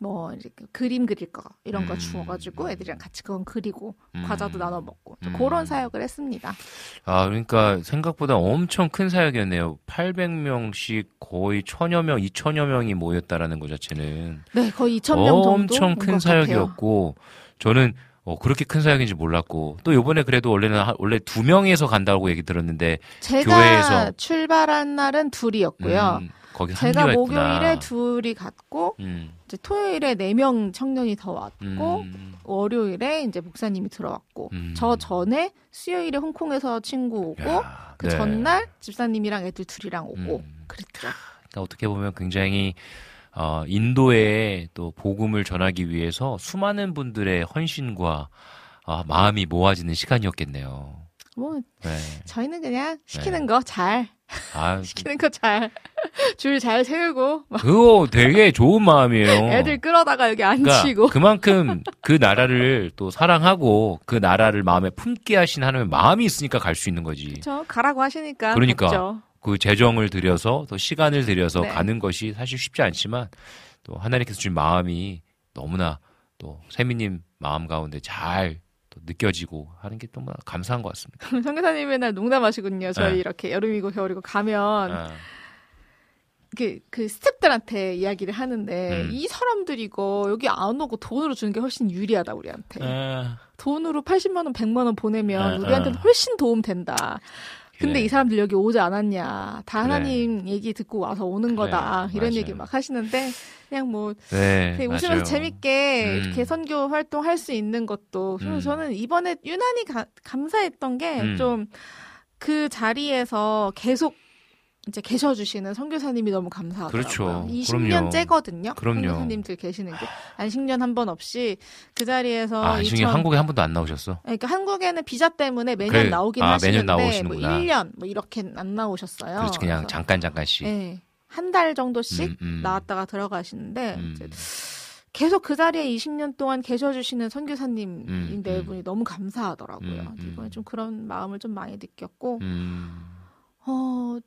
뭐 이렇게 그림 그릴 거 이런 거 음. 주워가지고 애들이랑 같이 그건 그리고 음. 과자도 나눠 먹고 좀 음. 그런 사역을 했습니다. 아, 그러니까 생각보다 엄청 큰 사역이었네요. 800명씩 거의 천여 명, 2천여 명이 모였다라는 것 자체는 네, 거의 2천 명 정도 엄청 큰. 사역이었고 저는 어, 그렇게 큰 사역인지 몰랐고 또 요번에 그래도 원래는 한- 원래 두 명에서 간다고 얘기 들었는데 제가 교회에서 출발한 날은 둘이었고요. 음, 거기 제가 목요일에 있구나. 둘이 갔고 음, 이제 토요일에 네 명 청년이 더 왔고 음, 월요일에 이제 목사님이 들어왔고 음. 저 전에 수요일에 홍콩에서 친구 오고 야, 그 네. 전날 집사님이랑 애들 둘이랑 오고 음. 그랬죠. 그러니까 어떻게 보면 굉장히 어, 인도에 또 복음을 전하기 위해서 수많은 분들의 헌신과 아, 마음이 모아지는 시간이었겠네요. 뭐 네. 저희는 그냥 네. 시키는 거잘 아, 시키는 거 잘 줄 잘 세우고 막 그거 되게 좋은 마음이에요. 애들 끌어다가 여기 그러니까 앉히고 그만큼 그 나라를 또 사랑하고 그 나라를 마음에 품게 하신 하나님의 마음이 있으니까 갈 수 있는 거지. 저 가라고 하시니까 그러니까. 갔죠. 그 재정을 들여서 또 시간을 들여서 네. 가는 것이 사실 쉽지 않지만 또 하나님께서 주신 마음이 너무나 또 세미님 마음 가운데 잘또 느껴지고 하는 게 너무나 감사한 것 같습니다. 성교사님 맨날 농담하시군요. 저희 네. 이렇게 여름이고 겨울이고 가면 아, 그, 그 스탭들한테 이야기를 하는데 음. 이 사람들이 이거 여기 안 오고 돈으로 주는 게 훨씬 유리하다 우리한테. 아, 돈으로 80만 원, 100만 원 보내면 아, 우리한테는 아. 훨씬 도움 된다. 근데 그래. 이 사람들 여기 오지 않았냐. 다 하나님 얘기 듣고 와서 오는 그래, 거다. 이런 맞아요. 얘기 막 하시는데 그냥 뭐 네, 되게 웃으면서 맞아요. 재밌게 음. 이렇게 선교 활동할 수 있는 것도 그래서 음. 저는 이번에 유난히 가- 감사했던 게 음. 좀그 자리에서 계속 이제 계셔 주시는 선교사님이 너무 감사하더라고요. 그렇죠. 20년째거든요. 그럼요. 선교사님들 계시는 게 안식년 한 번 없이 그 자리에서 아, 지금 2000 한국에 한 번도 안 나오셨어? 그러니까 한국에는 비자 때문에 매년 그래. 나오긴 아, 하시는데 매년 뭐 나오시는구나. 1년 뭐 이렇게 안 나오셨어요. 그렇지, 그냥 그래서, 잠깐 잠깐씩. 예. 한달 정도씩 음, 음. 나왔다가 들어가시는데 음. 이제 계속 그 자리에 20년 동안 계셔주시는 선교사님 음, 네 음. 분이 너무 감사하더라고요. 음, 음. 이번에 좀 그런 마음을 좀 많이 느꼈고,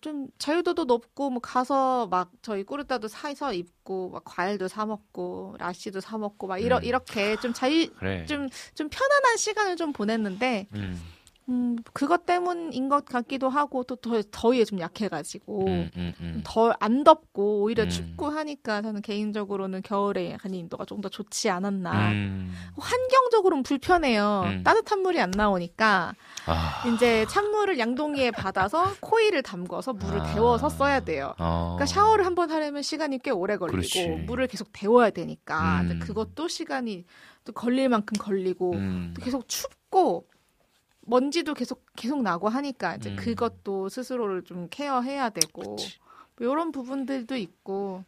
좀 자유도도 높고, 뭐 가서 막 저희 꾸르따도 사서 입고, 막 과일도 사 먹고, 라시도 사 먹고, 막 이러, 음. 이렇게 좀 자유, 그래. 좀, 좀 편안한 시간을 좀 보냈는데, 음, 음, 그것 때문인 것 같기도 하고, 또 더, 더위에 좀 약해가지고, 음, 음, 음. 덜안 덥고 오히려 음. 춥고 하니까 저는 개인적으로는 겨울에 약간 인도가 좀 더 좋지 않았나. 음. 환경적으로는 불편해요. 음. 따뜻한 물이 안 나오니까 아, 이제 찬물을 양동이에 받아서 코일을 담궈서 물을 아. 데워서 써야 돼요. 어. 그러니까 샤워를 한 번 하려면 시간이 꽤 오래 걸리고 그렇지. 물을 계속 데워야 되니까 그것도 시간이 또 걸릴 만큼 걸리고 음. 또 계속 춥고 먼지도 계속 계속 나고 하니까 이제 음. 그것도 스스로를 좀 케어해야 되고 그치. 뭐 이런 부분들도 있고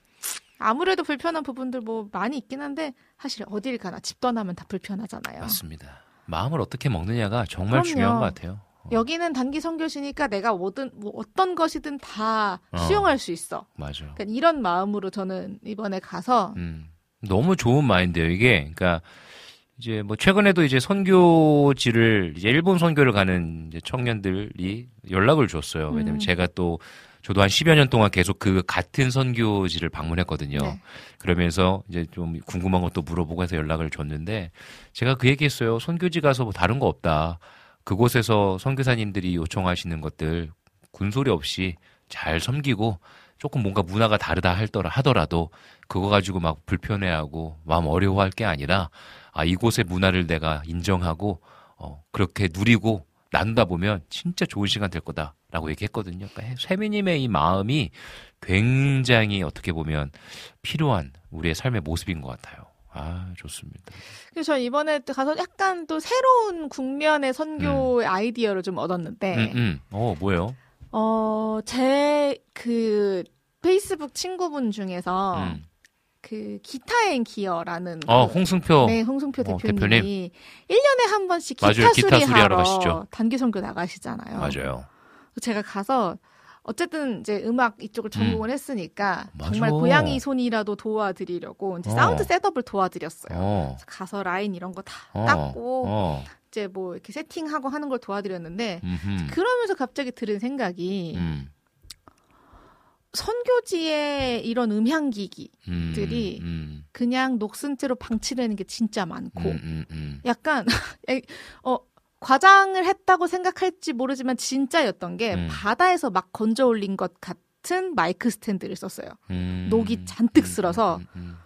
아무래도 불편한 부분들 뭐 많이 있긴 한데 사실 어딜 가나 집 떠나면 다 불편하잖아요. 맞습니다. 마음을 어떻게 먹느냐가 정말 그럼요. 중요한 것 같아요. 어, 여기는 단기 선교시니까 내가 뭐든 뭐 어떤 것이든 다 어. 수용할 수 있어. 맞아. 그러니까 이런 마음으로 저는 이번에 가서 음. 너무 좋은 마인드예요. 이게 그러니까 이제 뭐 최근에도 이제 선교지를 이제 일본 선교를 가는 이제 청년들이 연락을 줬어요. 왜냐면 음. 제가 또 저도 한 10여 년 동안 계속 그 같은 선교지를 방문했거든요. 네. 그러면서 이제 좀 궁금한 것도 물어보고 해서 연락을 줬는데 제가 그 얘기했어요. 선교지 가서 뭐 다른 거 없다. 그곳에서 선교사님들이 요청하시는 것들 군소리 없이 잘 섬기고 조금 뭔가 문화가 다르다 할더라 하더라도 그거 가지고 막 불편해하고 마음 어려워할 게 아니라 아 이곳의 문화를 내가 인정하고 어 그렇게 누리고 나누다 보면 진짜 좋은 시간 될 거다라고 얘기했거든요. 그러니까 세미님의 이 마음이 굉장히 어떻게 보면 필요한 우리의 삶의 모습인 것 같아요. 아 좋습니다. 그래서 저 이번에 또 가서 약간 또 새로운 국면의 선교의 아이디어를 좀 얻었는데, 음, 음. 어 뭐예요? 어, 제 그 페이스북 친구분 중에서 음. 그 Guitar and Gear라는 어 그- 홍승표. 네, 홍승표 어, 대표님이 1년에 한 번씩 기타, 맞아요. 기타 수리하러 가시죠. 단기 선교 나가시잖아요. 맞아요. 제가 가서 어쨌든 이제 음악 이쪽을 전공을 했으니까 맞아. 정말 고양이 손이라도 도와드리려고 이제 어. 사운드 setup을 도와드렸어요. 어. 가서 라인 이런 거다 어. 닦고 어. 이제 뭐 이렇게 세팅하고 하는 걸 도와드렸는데 음흠. 그러면서 갑자기 들은 생각이 음. 선교지의 이런 음향기기 음. 들이 음. 그냥 녹슨째로 방치되는 게 진짜 많고 음, 음, 음. 약간 에, 어 과장을 했다고 생각할지 모르지만 진짜였던 게 음. 바다에서 막 건져 올린 것 같은 마이크 스탠드를 썼어요. 음. 녹이 잔뜩 음, 쓸어서 음, 음,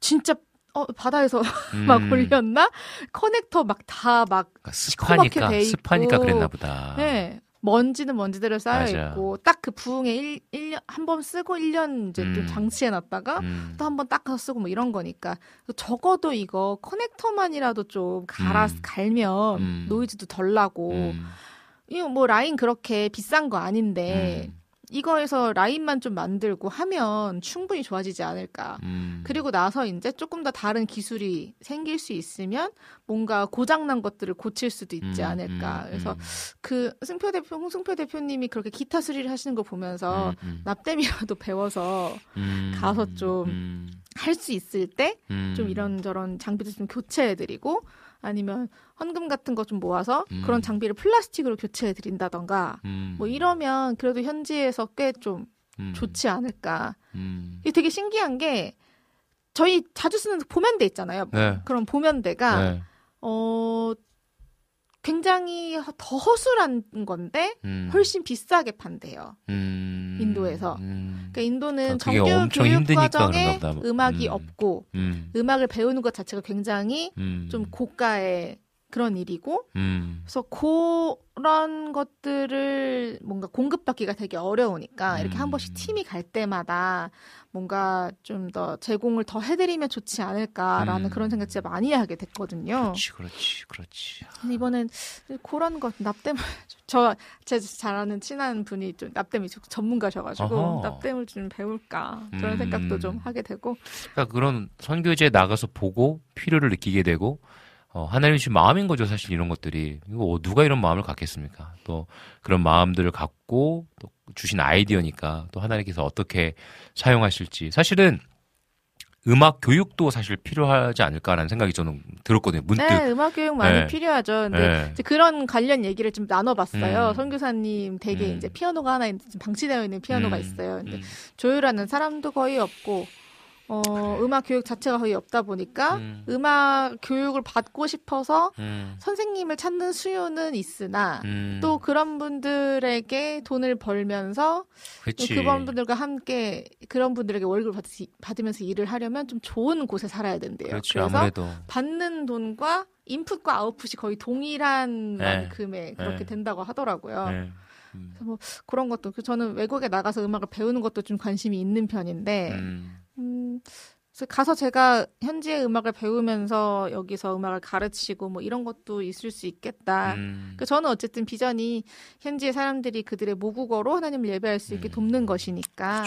진짜 어 바다에서 음. 막 올렸나? 커넥터 막다막 그러니까 습하니까 돼 있고. 습하니까 그랬나 보다. 네. 먼지는 먼지대로 쌓여 맞아. 있고 딱 그 부흥에 1, 일년 한 번 쓰고 1년 이제 또 음. 장치해 놨다가 음. 또한 번 닦아서 쓰고 뭐 이런 거니까 적어도 이거 커넥터만이라도 좀 갈아 음. 갈면 음. 노이즈도 덜 나고 음. 이거 뭐 라인 그렇게 비싼 거 아닌데 음. 이거에서 라인만 좀 만들고 하면 충분히 좋아지지 않을까. 음. 그리고 나서 이제 조금 더 다른 기술이 생길 수 있으면 뭔가 고장난 것들을 고칠 수도 있지 음, 않을까. 음, 그래서 음, 그 승표 대표, 홍승표 대표님이 그렇게 기타 수리를 하시는 거 보면서. 납땜이라도 배워서 음. 가서 좀 음. 할수 있을 때좀 음. 이런저런 장비들 좀 교체해드리고 아니면 헌금 같은 거 좀 모아서 음. 그런 장비를 플라스틱으로 교체해 드린다던가 음. 뭐 이러면 그래도 현지에서 꽤좀 음. 좋지 않을까. 음. 이게 되게 신기한 게 저희 자주 쓰는 보면대 있잖아요. 네. 그런 보면대가 네. 어 굉장히 더 허술한 건데 음. 훨씬 비싸게 판대요. 음. 인도에서. 음. 그러니까 인도는 그게 정규 교육 과정에 보다. 음악이 음. 없고 음. 음악을 배우는 것 자체가 굉장히 음. 좀 고가의 그런 일이고 음. 그래서 그런 것들을 뭔가 공급받기가 되게 어려우니까 이렇게 한 번씩 음. 팀이 갈 때마다 뭔가 좀 더 제공을 더 해드리면 좋지 않을까라는 음. 그런 생각 진짜 많이 하게 됐거든요. 그렇지, 그렇지, 그렇지. 이번엔 그런 것 납땜을 저제 잘 아는 친한 분이 좀 납땜이 좀 전문가셔가지고 어허. 납땜을 좀 배울까 그런 음. 생각도 좀 하게 되고 그러니까 그런 선교지에 나가서 보고 필요를 느끼게 되고 어, 하나님 주신 마음인 거죠, 사실 이런 것들이. 이거 어, 누가 이런 마음을 갖겠습니까? 또 그런 마음들을 갖고 또 주신 아이디어니까 또 하나님께서 어떻게 사용하실지. 사실은 음악 교육도 사실 필요하지 않을까라는 생각이 저는 들었거든요. 문득. 네 음악 교육 많이 네. 필요하죠. 근데 네. 이제 그런 관련 얘기를 좀 나눠봤어요. 음. 선교사님 댁에 음. 이제 피아노가 하나 있- 지금 방치되어 있는 피아노가 음, 있어요. 근데 음, 조율하는 사람도 거의 없고 어, 음악 교육 자체가 거의 없다 보니까 음. 음. 악 교육을 받고 싶어서 음, 선생님을 찾는 수요는 있으나 음. 또 그런 분들에게 돈을 벌면서 그치. 그런 분들과 함께 그런 분들에게 월급을 받, 받으면서 일을 하려면 좀 좋은 곳에 살아야 된대요. 그렇지, 그래서 아무래도. 받는 돈과 인풋과 아웃풋이 거의 동일한 네. 만큼의 그렇게 네. 된다고 하더라고요. 네. 음, 그래서 뭐 그런 것도 그 저는 외국에 나가서 음악을 배우는 것도 좀 관심이 있는 편인데 음, 음, 그래서 가서 제가 현지의 음악을 배우면서 여기서 음악을 가르치고 뭐 이런 것도 있을 수 있겠다. 음. 그 저는 어쨌든 비전이 현지의 사람들이 그들의 모국어로 하나님을 예배할 수 있게 음. 돕는 것이니까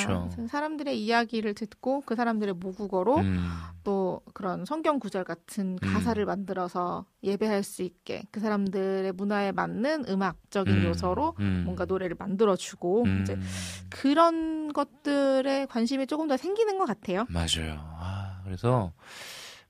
사람들의 이야기를 듣고 그 사람들의 모국어로 음, 또 그런 성경 구절 같은 가사를 만들어서 예배할 수 있게 그 사람들의 문화에 맞는 음악적인 음, 요소로 음. 뭔가 노래를 만들어주고 음. 이제 그런 것들에 관심이 조금 더 생기는 것 같아요. 맞아요. 아, 그래서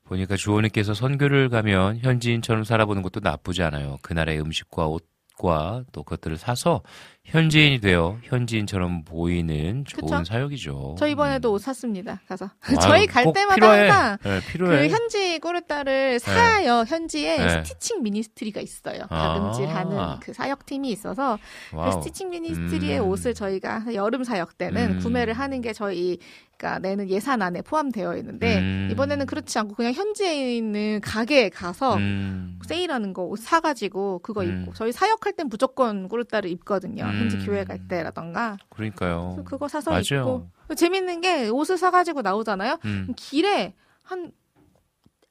보니까 주호님께서 선교를 가면 현지인처럼 살아보는 것도 나쁘지 않아요. 그날의 음식과 옷과 또 그것들을 사서 현지인이 되어 현지인처럼 보이는 좋은 그쵸? 사역이죠. 저 이번에도 옷 샀습니다. 가서 음. 저희 아유, 갈꼭 때마다 필요해. 항상 네, 필요해. 그 현지 꾸르따를 사요. 현지에 네. 스티칭 미니스트리가 있어요. 아. 가금질하는 그 사역팀이 있어서. 그 스티칭 미니스트리의 음. 옷을 저희가 여름 사역 때는 음. 구매를 하는 게 저희 가 내는 예산 안에 포함되어 있는데 음. 이번에는 그렇지 않고 그냥 현지에 있는 가게에 가서 음. 세일하는 거 옷 사가지고 그거 음. 입고 저희 사역할 땐 무조건 꾸르따를 입거든요. 현지 음. 교회 갈 때라던가 그러니까요. 그거 사서 맞아요. 입고 재밌는 게 옷을 사가지고 나오잖아요. 음. 길에 한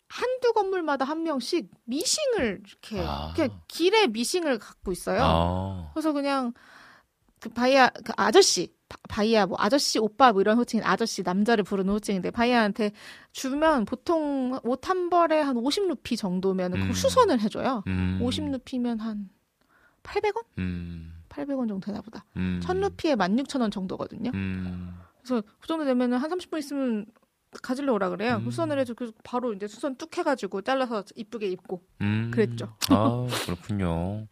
한두 건물마다 한 명씩 미싱을 이렇게 아. 그냥 길에 미싱을 갖고 있어요. 아. 그래서 그냥 그 바이아 그 아저씨 바- 바이아 뭐 아저씨 오빠 뭐 이런 호칭 아저씨 남자를 부르는 호칭인데 바이아한테 주면 보통 옷 한 벌에 한 50루피 정도면 음. 그 수선을 해줘요. 음. 50루피면 한 800원? 음. 800원 정도 되나 보다. 음. 1000루피에 16,000원 정도거든요. 음. 그래서 그 정도 되면은 한 30분 있으면 가지러 오라 그래요. 음. 수선을 해서 그 바로 이제 수선 뚝 해가지고 잘라서 이쁘게 입고. 음. 그랬죠. 아, 그렇군요.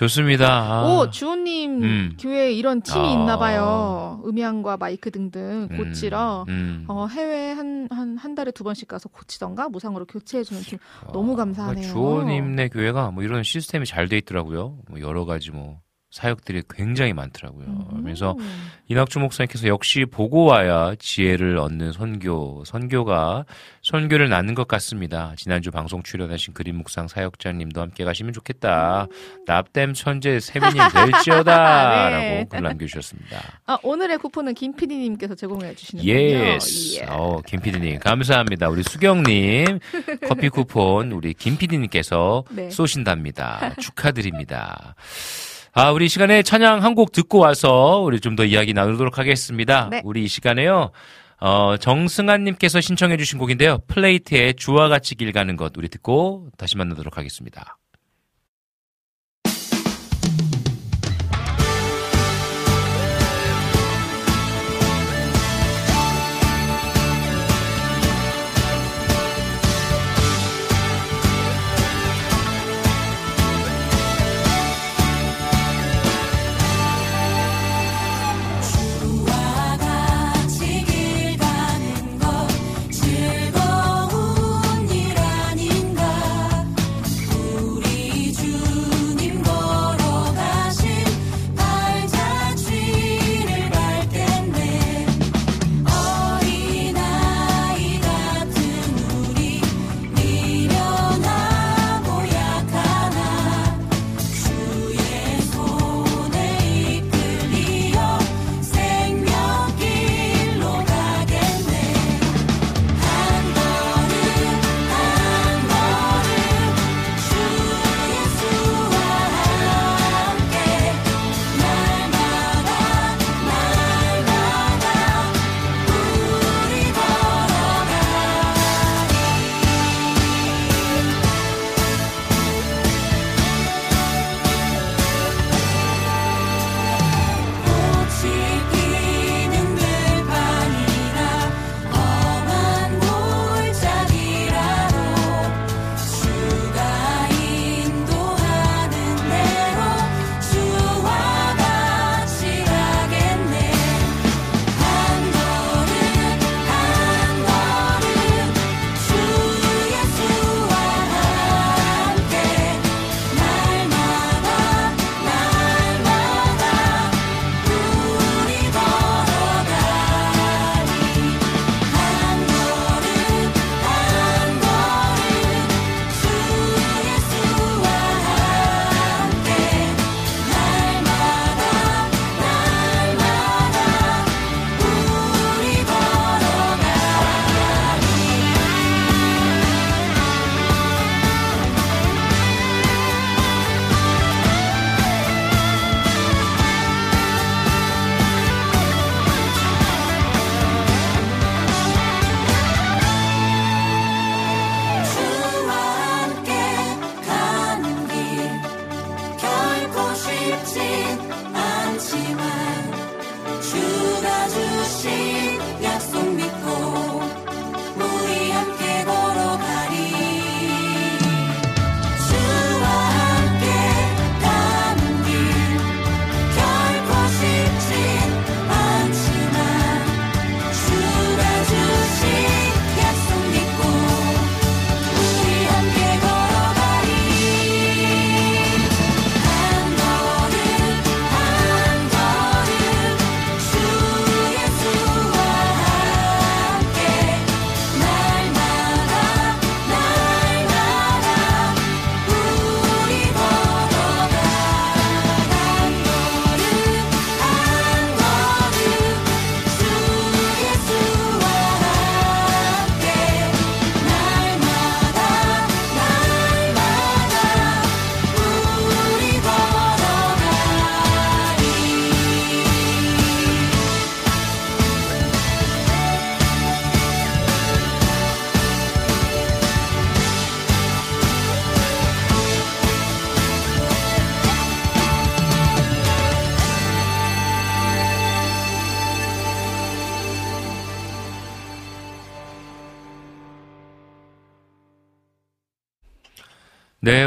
좋습니다. 아. 오 주호님 음. 교회에 이런 팀이 아. 있나 봐요. 음향과 마이크 등등 고치러. 음. 어, 해외 한, 한, 한 달에 두 번씩 가서 고치던가 무상으로 교체해주는 팀. 너무 아, 감사하네요. 주호님네 교회가 뭐 이런 시스템이 잘 돼 있더라고요. 뭐 여러 가지 뭐 사역들이 굉장히 많더라고요. 음. 그래서 이낙주 목사님께서 역시 보고 와야 지혜를 얻는 선교, 선교가 선교를 낳는 것 같습니다. 지난주 방송 출연하신 그림 묵상 사역자님도 함께 가시면 좋겠다. 납땜 천재 세미님 될지어다. 네. 라고 글 남겨주셨습니다. 아, 오늘의 쿠폰은 김 PD님께서 제공해 주시는군요. Yes. 예. 어, 김 PD님 감사합니다. 우리 수경님 커피 쿠폰 우리 김 PD님께서 네. 쏘신답니다. 축하드립니다. 아, 우리 이 시간에 찬양 한 곡 듣고 와서 우리 좀 더 이야기 나누도록 하겠습니다. 네. 우리 이 시간에요. 어, 정승환님께서 신청해주신 곡인데요. 플레이트의 주와 같이 길 가는 것 우리 듣고 다시 만나도록 하겠습니다.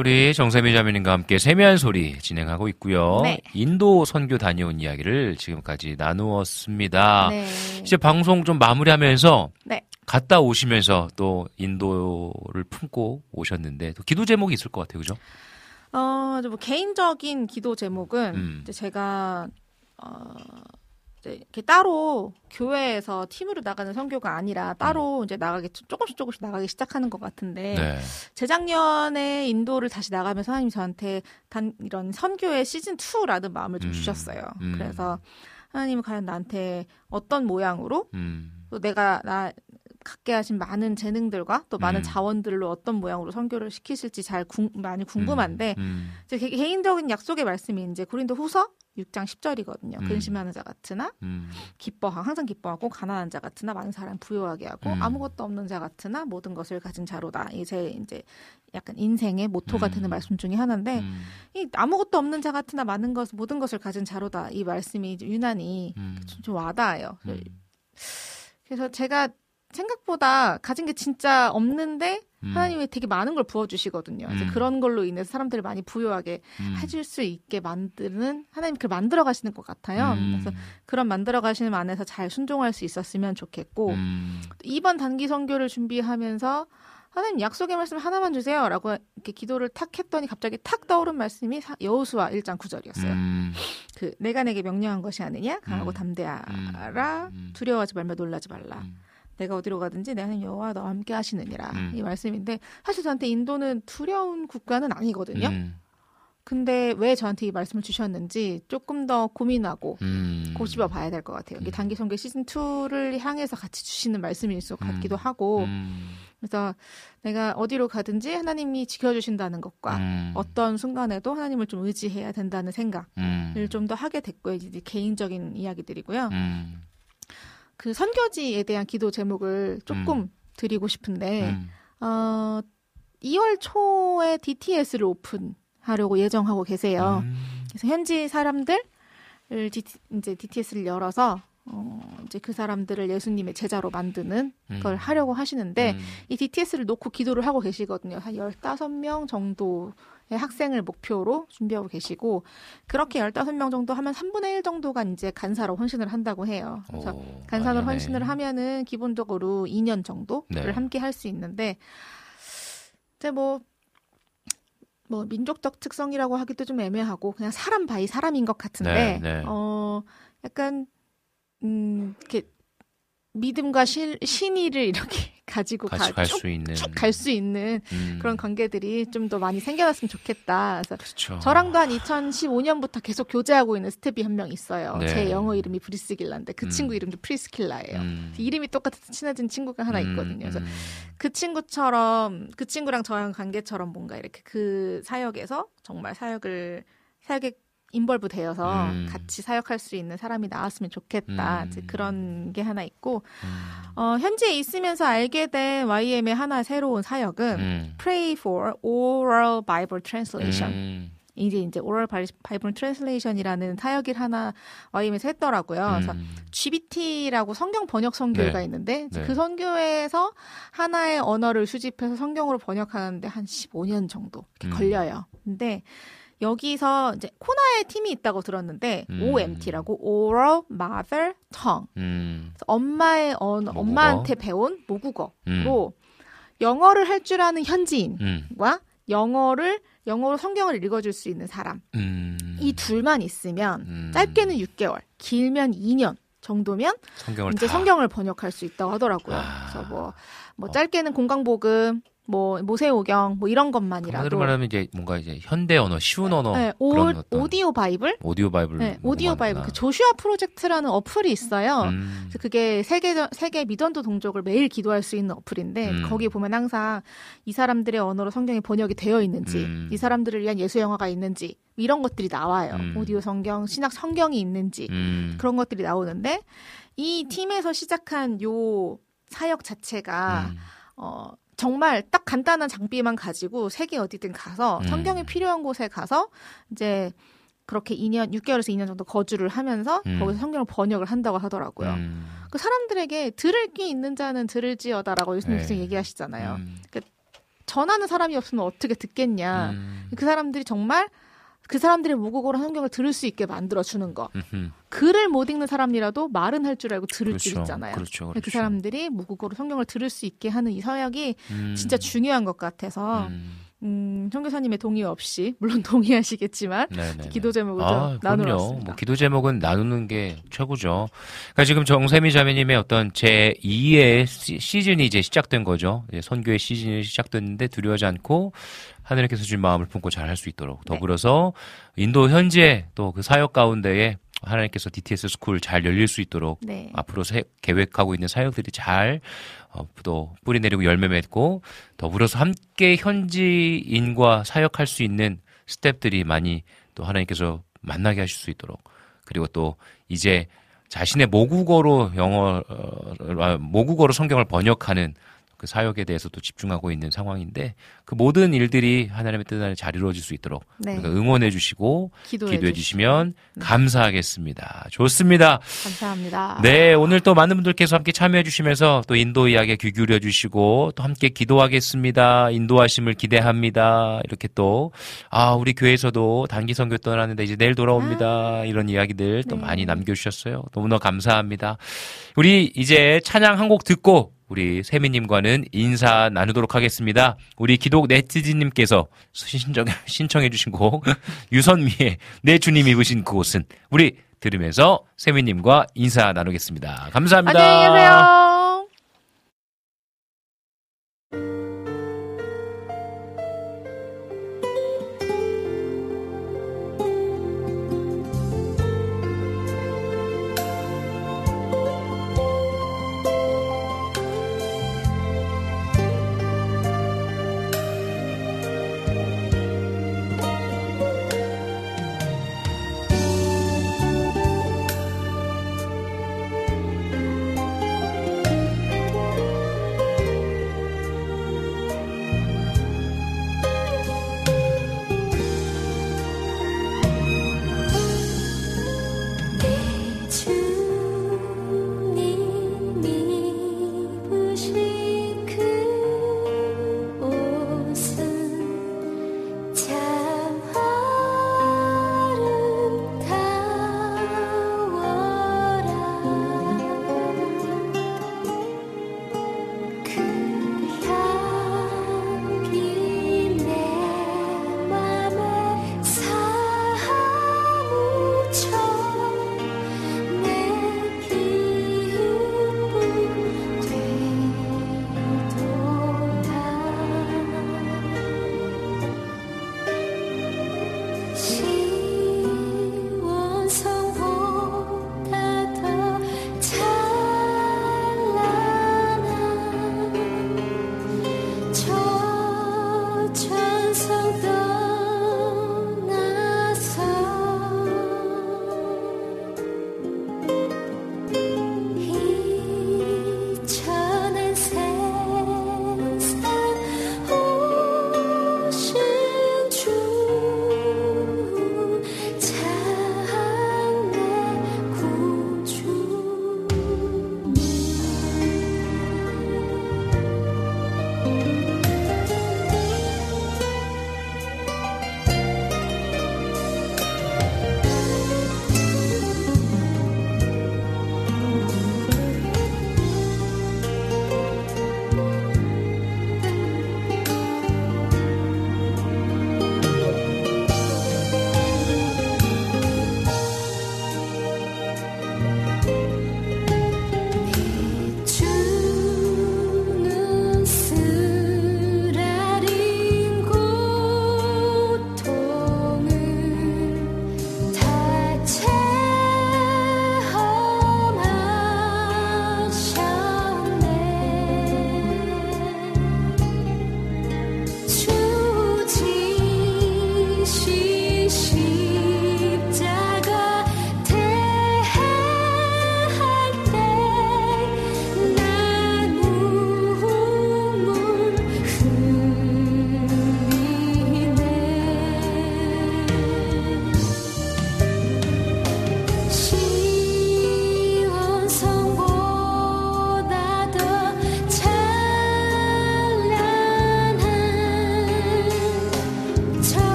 우리 정세미 자매님과 함께 세미한 소리 진행하고 있고요. 네. 인도 선교 다녀온 이야기를 지금까지 나누었습니다. 네. 이제 방송 좀 마무리하면서 네. 갔다 오시면서 또 인도를 품고 오셨는데 또 기도 제목이 있을 것 같아요, 그죠? 어, 뭐 개인적인 기도 제목은 음. 제가 어 이제 이렇게 따로 교회에서 팀으로 나가는 선교가 아니라 따로 이제 나가기 조금씩 조금씩 나가기 시작하는 것 같은데 네. 재작년에 인도를 다시 나가면서 하나님 저한테 단 이런 선교의 시즌 2라는 마음을 좀 음. 주셨어요. 음. 그래서 하나님은 과연 나한테 어떤 모양으로 음. 또 내가 나 갖게 하신 많은 재능들과 또 많은 음. 자원들로 어떤 모양으로 선교를 시키실지 잘 궁- 많이 궁금한데 음. 제 개- 개인적인 약속의 말씀이 이제 고린도 후서 6장 10절이거든요. 음. 근심하는 자 같으나 음. 기뻐하 항상 기뻐하고 가난한 자 같으나 많은 사람 부유하게 하고 음. 아무것도 없는 자 같으나 모든 것을 가진 자로다. 이게 제 이제 약간 인생의 모토가 음. 되는 말씀 중에 하나인데 음. 이 아무것도 없는 자 같으나 많은 것 모든 것을 가진 자로다. 이 말씀이 이제 유난히 음. 좀, 좀 와닿아요. 음. 그래서 제가 생각보다 가진 게 진짜 없는데 음. 하나님이 되게 많은 걸 부어주시거든요. 그래서 음. 그런 걸로 인해서 사람들을 많이 부유하게 음. 해줄 수 있게 만드는 하나님 그걸 만들어 가시는 것 같아요. 음. 그래서 그런 만들어 가시는 안에서 잘 순종할 수 있었으면 좋겠고 음. 이번 단기 선교를 준비하면서 하나님 약속의 말씀 하나만 주세요라고 이렇게 기도를 탁 했더니 갑자기 탁 떠오른 말씀이 사- 여호수아 1장 9절이었어요. 음. 그 내가 내게 명령한 것이 아니냐 강하고 음. 담대하라 음. 두려워하지 말며 놀라지 말라. 음. 내가 어디로 가든지 내 하나님 여호와 너와 함께 하시느니라 음. 이 말씀인데 사실 저한테 인도는 두려운 국가는 아니거든요. 음. 근데 왜 저한테 이 말씀을 주셨는지 조금 더 고민하고 음. 고집어 봐야 될 것 같아요. 이게 음. 단기 선교 시즌 2를 향해서 같이 주시는 말씀일 것 음. 같기도 하고 음. 그래서 내가 어디로 가든지 하나님이 지켜주신다는 것과 음. 어떤 순간에도 하나님을 좀 의지해야 된다는 생각을 음. 좀더 하게 됐고요. 이제 개인적인 이야기들이고요. 음. 그 선교지에 대한 기도 제목을 조금 드리고 싶은데 음. 어, 2월 초에 DTS를 오픈하려고 예정하고 계세요. 음. 그래서 현지 사람들을 D, 이제 DTS를 열어서 어, 이제 그 사람들을 예수님의 제자로 만드는 음. 걸 하려고 하시는데 음. 이 DTS를 놓고 기도를 하고 계시거든요. 한 15명 정도의 학생을 목표로 준비하고 계시고 그렇게 15명 정도 하면 3분의 1 정도가 이제 간사로 헌신을 한다고 해요. 그래서 오, 간사로 하네. 헌신을 하면은 기본적으로 2년 정도를 네. 함께 할 수 있는데 이제 뭐, 뭐 민족적 특성이라고 하기도 좀 애매하고 그냥 사람 by 사람인 것 같은데 네, 네. 어 약간 음 이렇게 믿음과 신, 신의를 이렇게 가지고 같이 갈수 있는 갈수 있는 음. 그런 관계들이 좀 더 많이 생겨났으면 좋겠다. 그래서 그렇죠. 저랑도 한 2015년부터 계속 교제하고 있는 스텝이 한 명 있어요. 네. 제 영어 이름이 브리스길라인데 그 음. 친구 이름도 프리스킬라예요. 음. 이름이 똑같아서 친해진 친구가 하나 음, 있거든요. 그래서 음. 그 친구처럼 그 친구랑 저랑 관계처럼 뭔가 이렇게 그 사역에서 정말 사역을 사역에 인벌브 되어서 음. 같이 사역할 수 있는 사람이 나왔으면 좋겠다. 음. 그런 게 하나 있고 음. 어, 현지에 있으면서 알게 된 YM의 하나 새로운 사역은 음. Pray for Oral Bible Translation. 음. 이제 이제 Oral Bible Translation이라는 사역을 하나 YM에서 했더라고요. 그래서 음. GBT라고 성경 번역 선교회가 네. 있는데 네. 그 선교회에서 하나의 언어를 수집해서 성경으로 번역하는데 한 15년 정도 음. 걸려요. 근데 여기서 이제 코나의 팀이 있다고 들었는데 음. OMT라고 Oral Mother Tongue 음. 엄마의 언어, 모국어. 엄마한테 배운 모국어로 음. 영어를 할 줄 아는 현지인과 음. 영어를 영어로 성경을 읽어줄 수 있는 사람 음. 이 둘만 있으면 음. 짧게는 6개월, 길면 2년 정도면 성경을 이제 다. 성경을 번역할 수 있다고 하더라고요. 아. 그래서 뭐, 뭐 어. 짧게는 공강복음, 뭐 모세오경, 뭐 이런 것만이라도 말하면 이제 뭔가 이제 현대 언어, 쉬운 언어 네, 오, 그런 어떤 오디오 바이블, 오디오 바이블 네, 뭐 오디오 바이블. 그 조슈아 프로젝트라는 어플이 있어요. 음. 그래서 그게 세계 세계 미전도 종족을 매일 기도할 수 있는 어플인데 음. 거기 보면 항상 이 사람들의 언어로 성경이 번역이 되어 있는지, 음. 이 사람들을 위한 예수 영화가 있는지 이런 것들이 나와요. 음. 오디오 성경, 신약 성경이 있는지 음. 그런 것들이 나오는데 이 팀에서 시작한 요 사역 자체가 음. 어 정말 딱 간단한 장비만 가지고 세계 어디든 가서 음. 성경이 필요한 곳에 가서 이제 그렇게 2년 6개월에서 2년 정도 거주를 하면서 음. 거기서 성경을 번역을 한다고 하더라고요. 음. 그 사람들에게 들을 귀 있는 자는 들을지어다라고 예수님께서 네. 얘기하시잖아요. 음. 전하는 사람이 없으면 어떻게 듣겠냐. 음. 그 사람들이 정말 그 사람들의 모국어로 성경을 들을 수 있게 만들어 주는 거. 음흠. 글을 못 읽는 사람이라도 말은 할 줄 알고 들을 줄 그렇죠. 있잖아요. 그렇죠. 그 그렇죠. 사람들이 모국어로 성경을 들을 수 있게 하는 이 서약이 음. 진짜 중요한 것 같아서 음. 음, 선교사님의 동의 없이 물론 동의하시겠지만 네네. 기도 제목을 아. 나누었습니다. 뭐 기도 제목은 나누는 게 최고죠. 그러니까 지금 정세미 자매님의 어떤 제 2의 시즌이 이제 시작된 거죠. 이제 선교의 시즌이 시작됐는데 두려워하지 않고 하늘께서 주신 마음을 품고 잘 할 수 있도록 네. 더불어서 인도 현재 또그 사역 가운데에 하나님께서 DTS 스쿨 잘 열릴 수 있도록 네. 앞으로 세- 계획하고 있는 사역들이 잘, 어, 또 뿌리 내리고 열매 맺고 더불어서 함께 현지인과 사역할 수 있는 스텝들이 많이 또 하나님께서 만나게 하실 수 있도록 그리고 또 이제 자신의 모국어로 영어, 어, 모국어로 성경을 번역하는 그 사역에 대해서 또 집중하고 있는 상황인데 그 모든 일들이 하나님의 뜻 안에 잘 이루어질 수 있도록 네. 우리가 응원해 주시고 기도해, 기도해 주시면 네. 감사하겠습니다. 좋습니다. 감사합니다. 네, 오늘 또 많은 분들께서 함께 참여해 주시면서 또 인도 이야기에 귀 기울여 주시고 또 함께 기도하겠습니다. 인도하심을 기대합니다. 이렇게 또, 아, 우리 교회에서도 단기 선교 떠나는데 이제 내일 돌아옵니다. 이런 이야기들 또 네. 많이 남겨 주셨어요. 너무나 감사합니다. 우리 이제 찬양 한 곡 듣고 우리 세미님과는 인사 나누도록 하겠습니다. 우리 기독 네티즌님께서 신청, 신청해주신 곡, 유선미의 내 주님 입으신 그곳은 우리 들으면서 세미님과 인사 나누겠습니다. 감사합니다. 안녕히 계세요.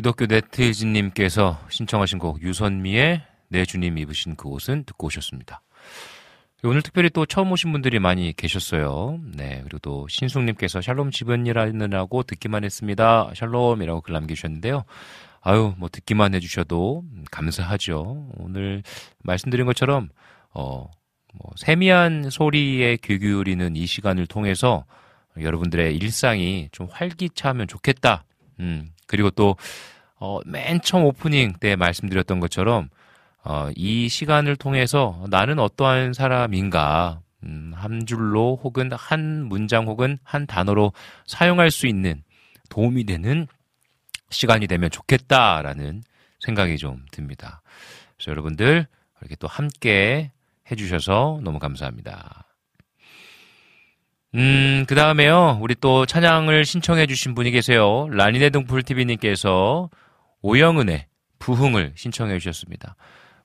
기독교 네티즌님께서 신청하신 곡 유선미의 내 주님 입으신 그 옷은 듣고 오셨습니다. 오늘 특별히 또 처음 오신 분들이 많이 계셨어요. 네, 그리고 또 신숙님께서 샬롬 집은일하느라고 듣기만 했습니다. 샬롬이라고 글 남기셨는데요. 아유, 뭐 듣기만 해주셔도 감사하죠. 오늘 말씀드린 것처럼 어, 뭐 세미한 소리에 귀 기울이는 이 시간을 통해서 여러분들의 일상이 좀 활기차면 좋겠다. 음, 그리고 또, 어, 맨 처음 오프닝 때 말씀드렸던 것처럼, 어, 이 시간을 통해서 나는 어떠한 사람인가, 음, 한 줄로 혹은 한 문장 혹은 한 단어로 사용할 수 있는 도움이 되는 시간이 되면 좋겠다라는 생각이 좀 듭니다. 그래서 여러분들 이렇게 또 함께 해주셔서 너무 감사합니다. 음, 그 다음에요. 우리 또 찬양을 신청해주신 분이 계세요. 라니네 등불TV님께서 오영은의 부흥을 신청해주셨습니다.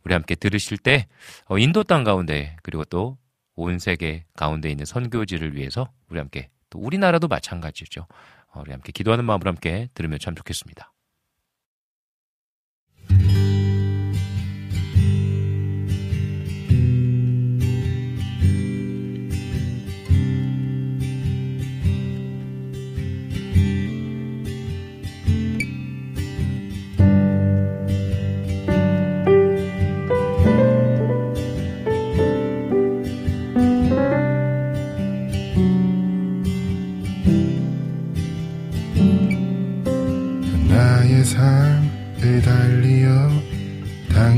우리 함께 들으실 때, 어, 인도 땅 가운데, 그리고 또 온 세계 가운데 있는 선교지를 위해서 우리 함께, 또 우리나라도 마찬가지죠. 어, 우리 함께 기도하는 마음으로 함께 들으면 참 좋겠습니다.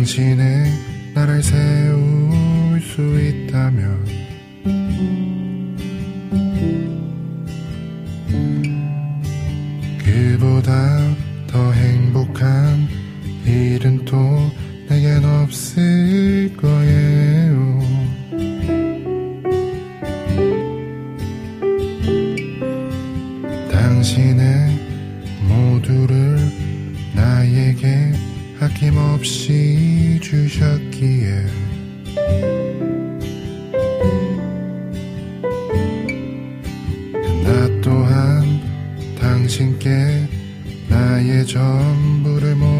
당신의 나를 세울 수 있다면 그보다 더 행복한 일은 또 내겐 없을 거예요. 당신의 모두를 나에게 아낌없이 주셨기에. 나 또한 당신께 나의 전부를 모두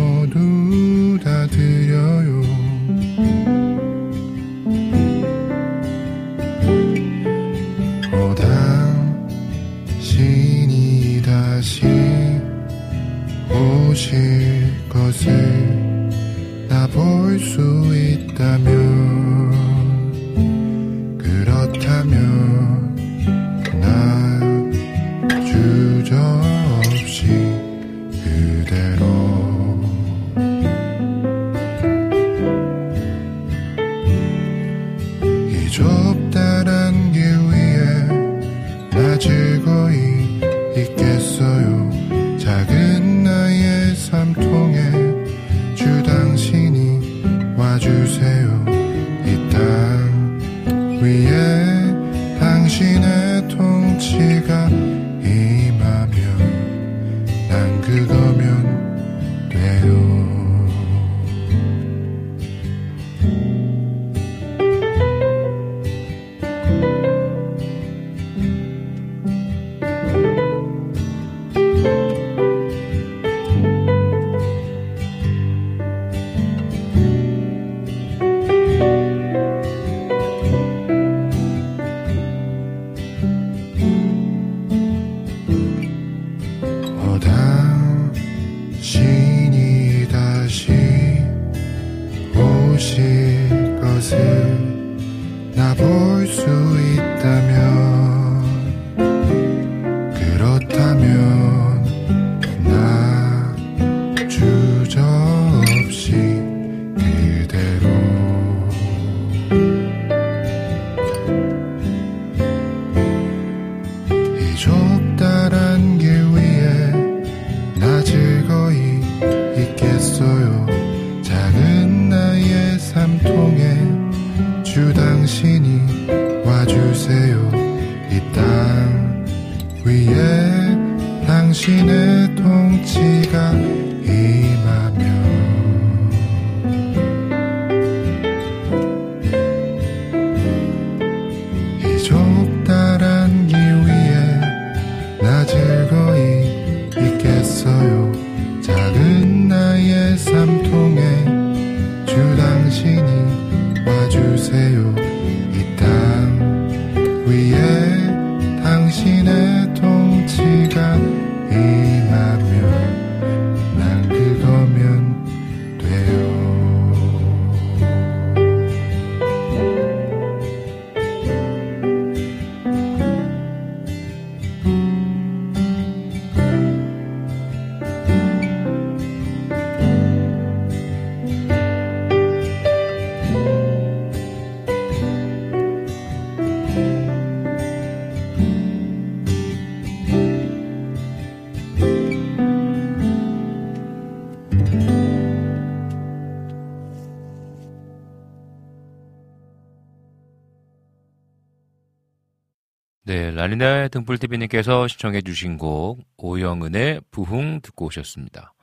네, 라니나의 등불TV님께서 시청해 주신 곡, 오영은의 부흥 듣고 오셨습니다.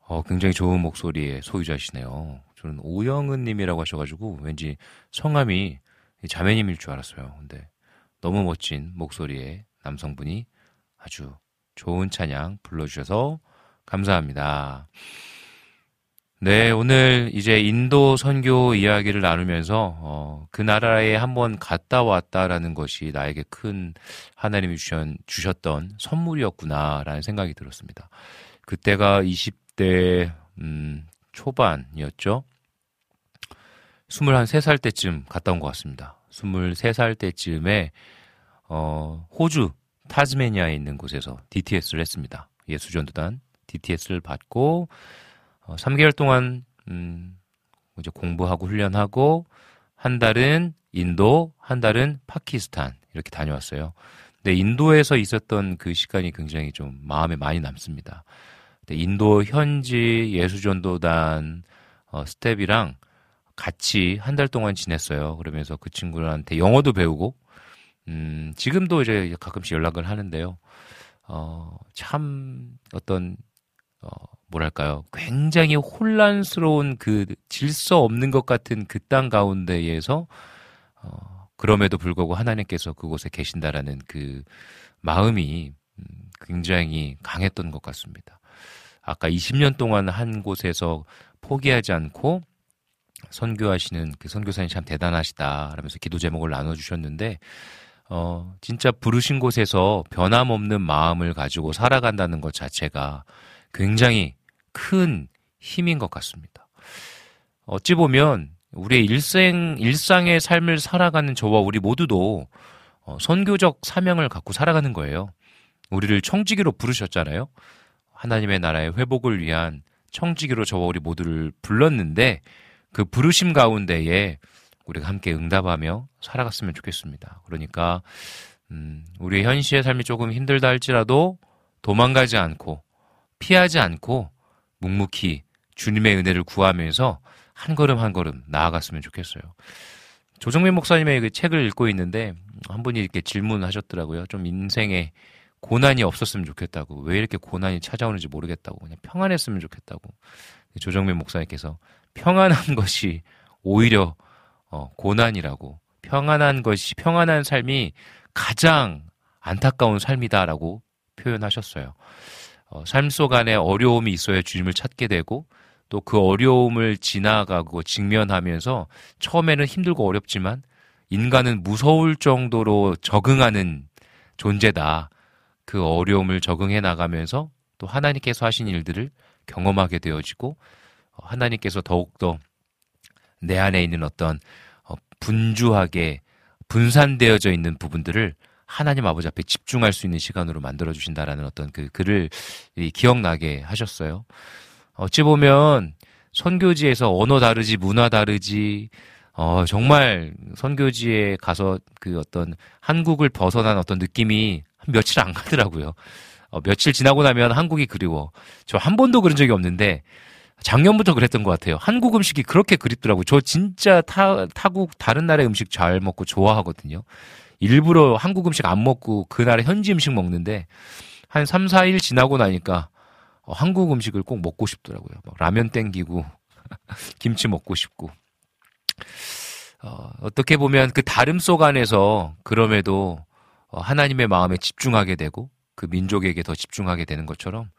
어, 굉장히 좋은 목소리의 소유자시네요. 저는 오영은 님이라고 하셔가지고 왠지 성함이 자매님일 줄 알았어요. 근데 너무 멋진 목소리의 남성분이 아주 좋은 찬양 불러주셔서 감사합니다. 네, 오늘 이제 인도 선교 이야기를 나누면서 어, 그 나라에 한번 갔다 왔다라는 것이 나에게 큰 하나님이 주셨, 주셨던 선물이었구나라는 생각이 들었습니다. 그때가 20대 음, 초반이었죠. 23살 때쯤 갔다 온 것 같습니다. 23살 때쯤에 어, 호주 타즈메니아에 있는 곳에서 DTS를 했습니다. 예수전도단 DTS를 받고 어, 3개월 동안 음, 이제 공부하고 훈련하고 한 달은 인도, 한 달은 파키스탄 이렇게 다녀왔어요. 근데 인도에서 있었던 그 시간이 굉장히 좀 마음에 많이 남습니다. 인도 현지 예수전도단 어, 스텝이랑 같이 한 달 동안 지냈어요. 그러면서 그 친구들한테 영어도 배우고, 음, 지금도 이제 가끔씩 연락을 하는데요. 어, 참 어떤, 어, 뭐랄까요. 굉장히 혼란스러운 그 질서 없는 것 같은 그 땅 가운데에서, 어, 그럼에도 불구하고 하나님께서 그곳에 계신다라는 그 마음이 음, 굉장히 강했던 것 같습니다. 아까 20년 동안 한 곳에서 포기하지 않고 선교하시는 그 선교사님 참 대단하시다. 라면서 기도 제목을 나눠주셨는데, 어, 진짜 부르신 곳에서 변함없는 마음을 가지고 살아간다는 것 자체가 굉장히 큰 힘인 것 같습니다. 어찌 보면 우리의 일생, 일상의 삶을 살아가는 저와 우리 모두도 어, 선교적 사명을 갖고 살아가는 거예요. 우리를 청지기로 부르셨잖아요. 하나님의 나라의 회복을 위한 청지기로 저와 우리 모두를 불렀는데 그 부르심 가운데에 우리가 함께 응답하며 살아갔으면 좋겠습니다. 그러니까 음, 우리의 현실의 삶이 조금 힘들다 할지라도 도망가지 않고 피하지 않고 묵묵히 주님의 은혜를 구하면서 한 걸음 한 걸음 나아갔으면 좋겠어요. 조정민 목사님의 그 책을 읽고 있는데 한 분이 이렇게 질문하셨더라고요. 좀 인생에 고난이 없었으면 좋겠다고 왜 이렇게 고난이 찾아오는지 모르겠다고 그냥 평안했으면 좋겠다고 조정민 목사님께서 평안한 것이 오히려 어, 고난이라고 평안한 것이 평안한 삶이 가장 안타까운 삶이다라고 표현하셨어요. 어, 삶 속 안에 어려움이 있어야 주님을 찾게 되고 또 그 어려움을 지나가고 직면하면서 처음에는 힘들고 어렵지만 인간은 무서울 정도로 적응하는 존재다. 그 어려움을 적응해 나가면서 또 하나님께서 하신 일들을 경험하게 되어지고 하나님께서 더욱더 내 안에 있는 어떤 어, 분주하게 분산되어져 있는 부분들을 하나님 아버지 앞에 집중할 수 있는 시간으로 만들어 주신다라는 어떤 그 글을 기억나게 하셨어요. 어찌 보면 선교지에서 언어 다르지 문화 다르지 어 정말 선교지에 가서 그 어떤 한국을 벗어난 어떤 느낌이 며칠 안 가더라고요. 어, 며칠 지나고 나면 한국이 그리워. 저 한 번도 그런 적이 없는데 작년부터 그랬던 것 같아요. 한국 음식이 그렇게 그립더라고요. 저 진짜 타, 타국 다른 나라의 음식 잘 먹고 좋아하거든요. 일부러 한국 음식 안 먹고 그 나라 현지 음식 먹는데 한 3, 4일 지나고 나니까 어, 한국 음식을 꼭 먹고 싶더라고요. 라면 땡기고 김치 먹고 싶고 어, 어떻게 보면 그 다름 속 안에서 그럼에도 어, 하나님의 마음에 집중하게 되고 그 민족에게 더 집중하게 되는 것처럼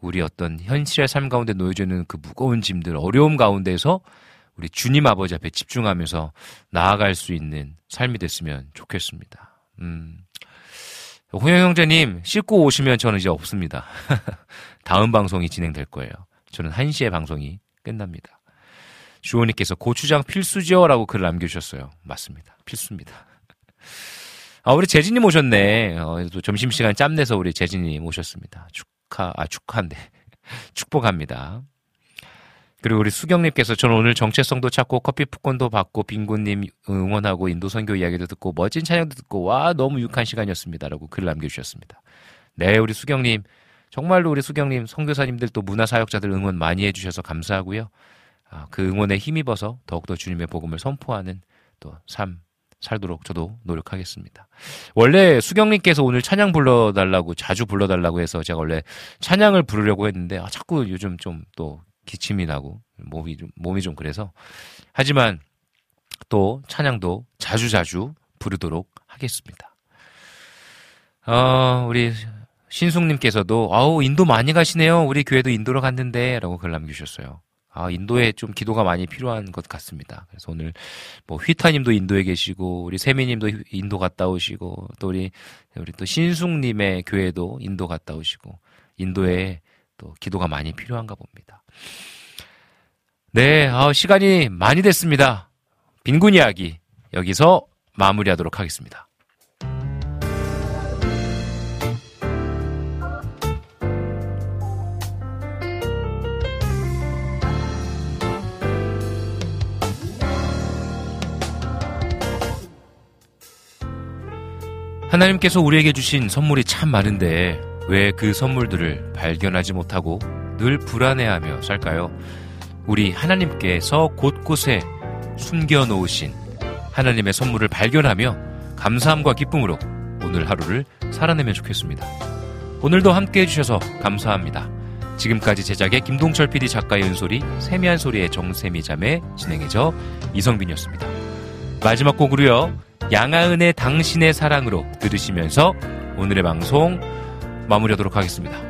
우리 어떤 현실의 삶 가운데 놓여져 있는 그 무거운 짐들, 어려움 가운데서 우리 주님 아버지 앞에 집중하면서 나아갈 수 있는 삶이 됐으면 좋겠습니다. 음. 호영 형제님, 씻고 오시면 저는 이제 없습니다. 다음 방송이 진행될 거예요. 저는 1시에 방송이 끝납니다. 주호님께서 고추장 필수죠? 라고 글을 남겨주셨어요. 맞습니다. 필수입니다. 아, 우리 재진님 오셨네. 어, 또 점심시간 짬내서 우리 재진님 오셨습니다. 축하, 아, 축하한데. 축복합니다. 그리고 우리 수경님께서 저는 오늘 정체성도 찾고 커피 푸콘도 받고 빙고님 응원하고 인도 선교 이야기도 듣고 멋진 찬양도 듣고 와 너무 유익한 시간이었습니다라고 글 남겨주셨습니다. 네 우리 수경님 정말로 우리 수경님 선교사님들 또 문화 사역자들 응원 많이 해주셔서 감사하고요. 아, 그 응원에 힘입어서 더욱더 주님의 복음을 선포하는 또 삶 살도록 저도 노력하겠습니다. 원래 수경님께서 오늘 찬양 불러달라고 자주 불러달라고 해서 제가 원래 찬양을 부르려고 했는데 아, 자꾸 요즘 좀 또 기침이 나고 몸이 좀 몸이 좀 그래서 하지만 또 찬양도 자주 자주 부르도록 하겠습니다. 어, 우리 신숙님께서도 아우 인도 많이 가시네요. 우리 교회도 인도로 갔는데라고 글 남기셨어요. 아, 인도에 좀 기도가 많이 필요한 것 같습니다. 그래서 오늘 뭐 휘타님도 인도에 계시고 우리 세미님도 인도 갔다 오시고 또 우리 우리 또 신숙님의 교회도 인도 갔다 오시고 인도에 또 기도가 많이 필요한가 봅니다. 네, 아, 시간이 많이 됐습니다. 빈곤 이야기 여기서 마무리하도록 하겠습니다. 하나님께서 우리에게 주신 선물이 참 많은데 왜 그 선물들을 발견하지 못하고 늘 불안해하며 살까요? 우리 하나님께서 곳곳에 숨겨 놓으신 하나님의 선물을 발견하며 감사함과 기쁨으로 오늘 하루를 살아내면 좋겠습니다. 오늘도 함께 해주셔서 감사합니다. 지금까지 제작의 김동철 PD 작가의 은솔이 세미한 소리의 정세미 자매 진행해져 이성빈이었습니다. 마지막 곡으로요. 양아은의 당신의 사랑으로 들으시면서 오늘의 방송 마무리하도록 하겠습니다.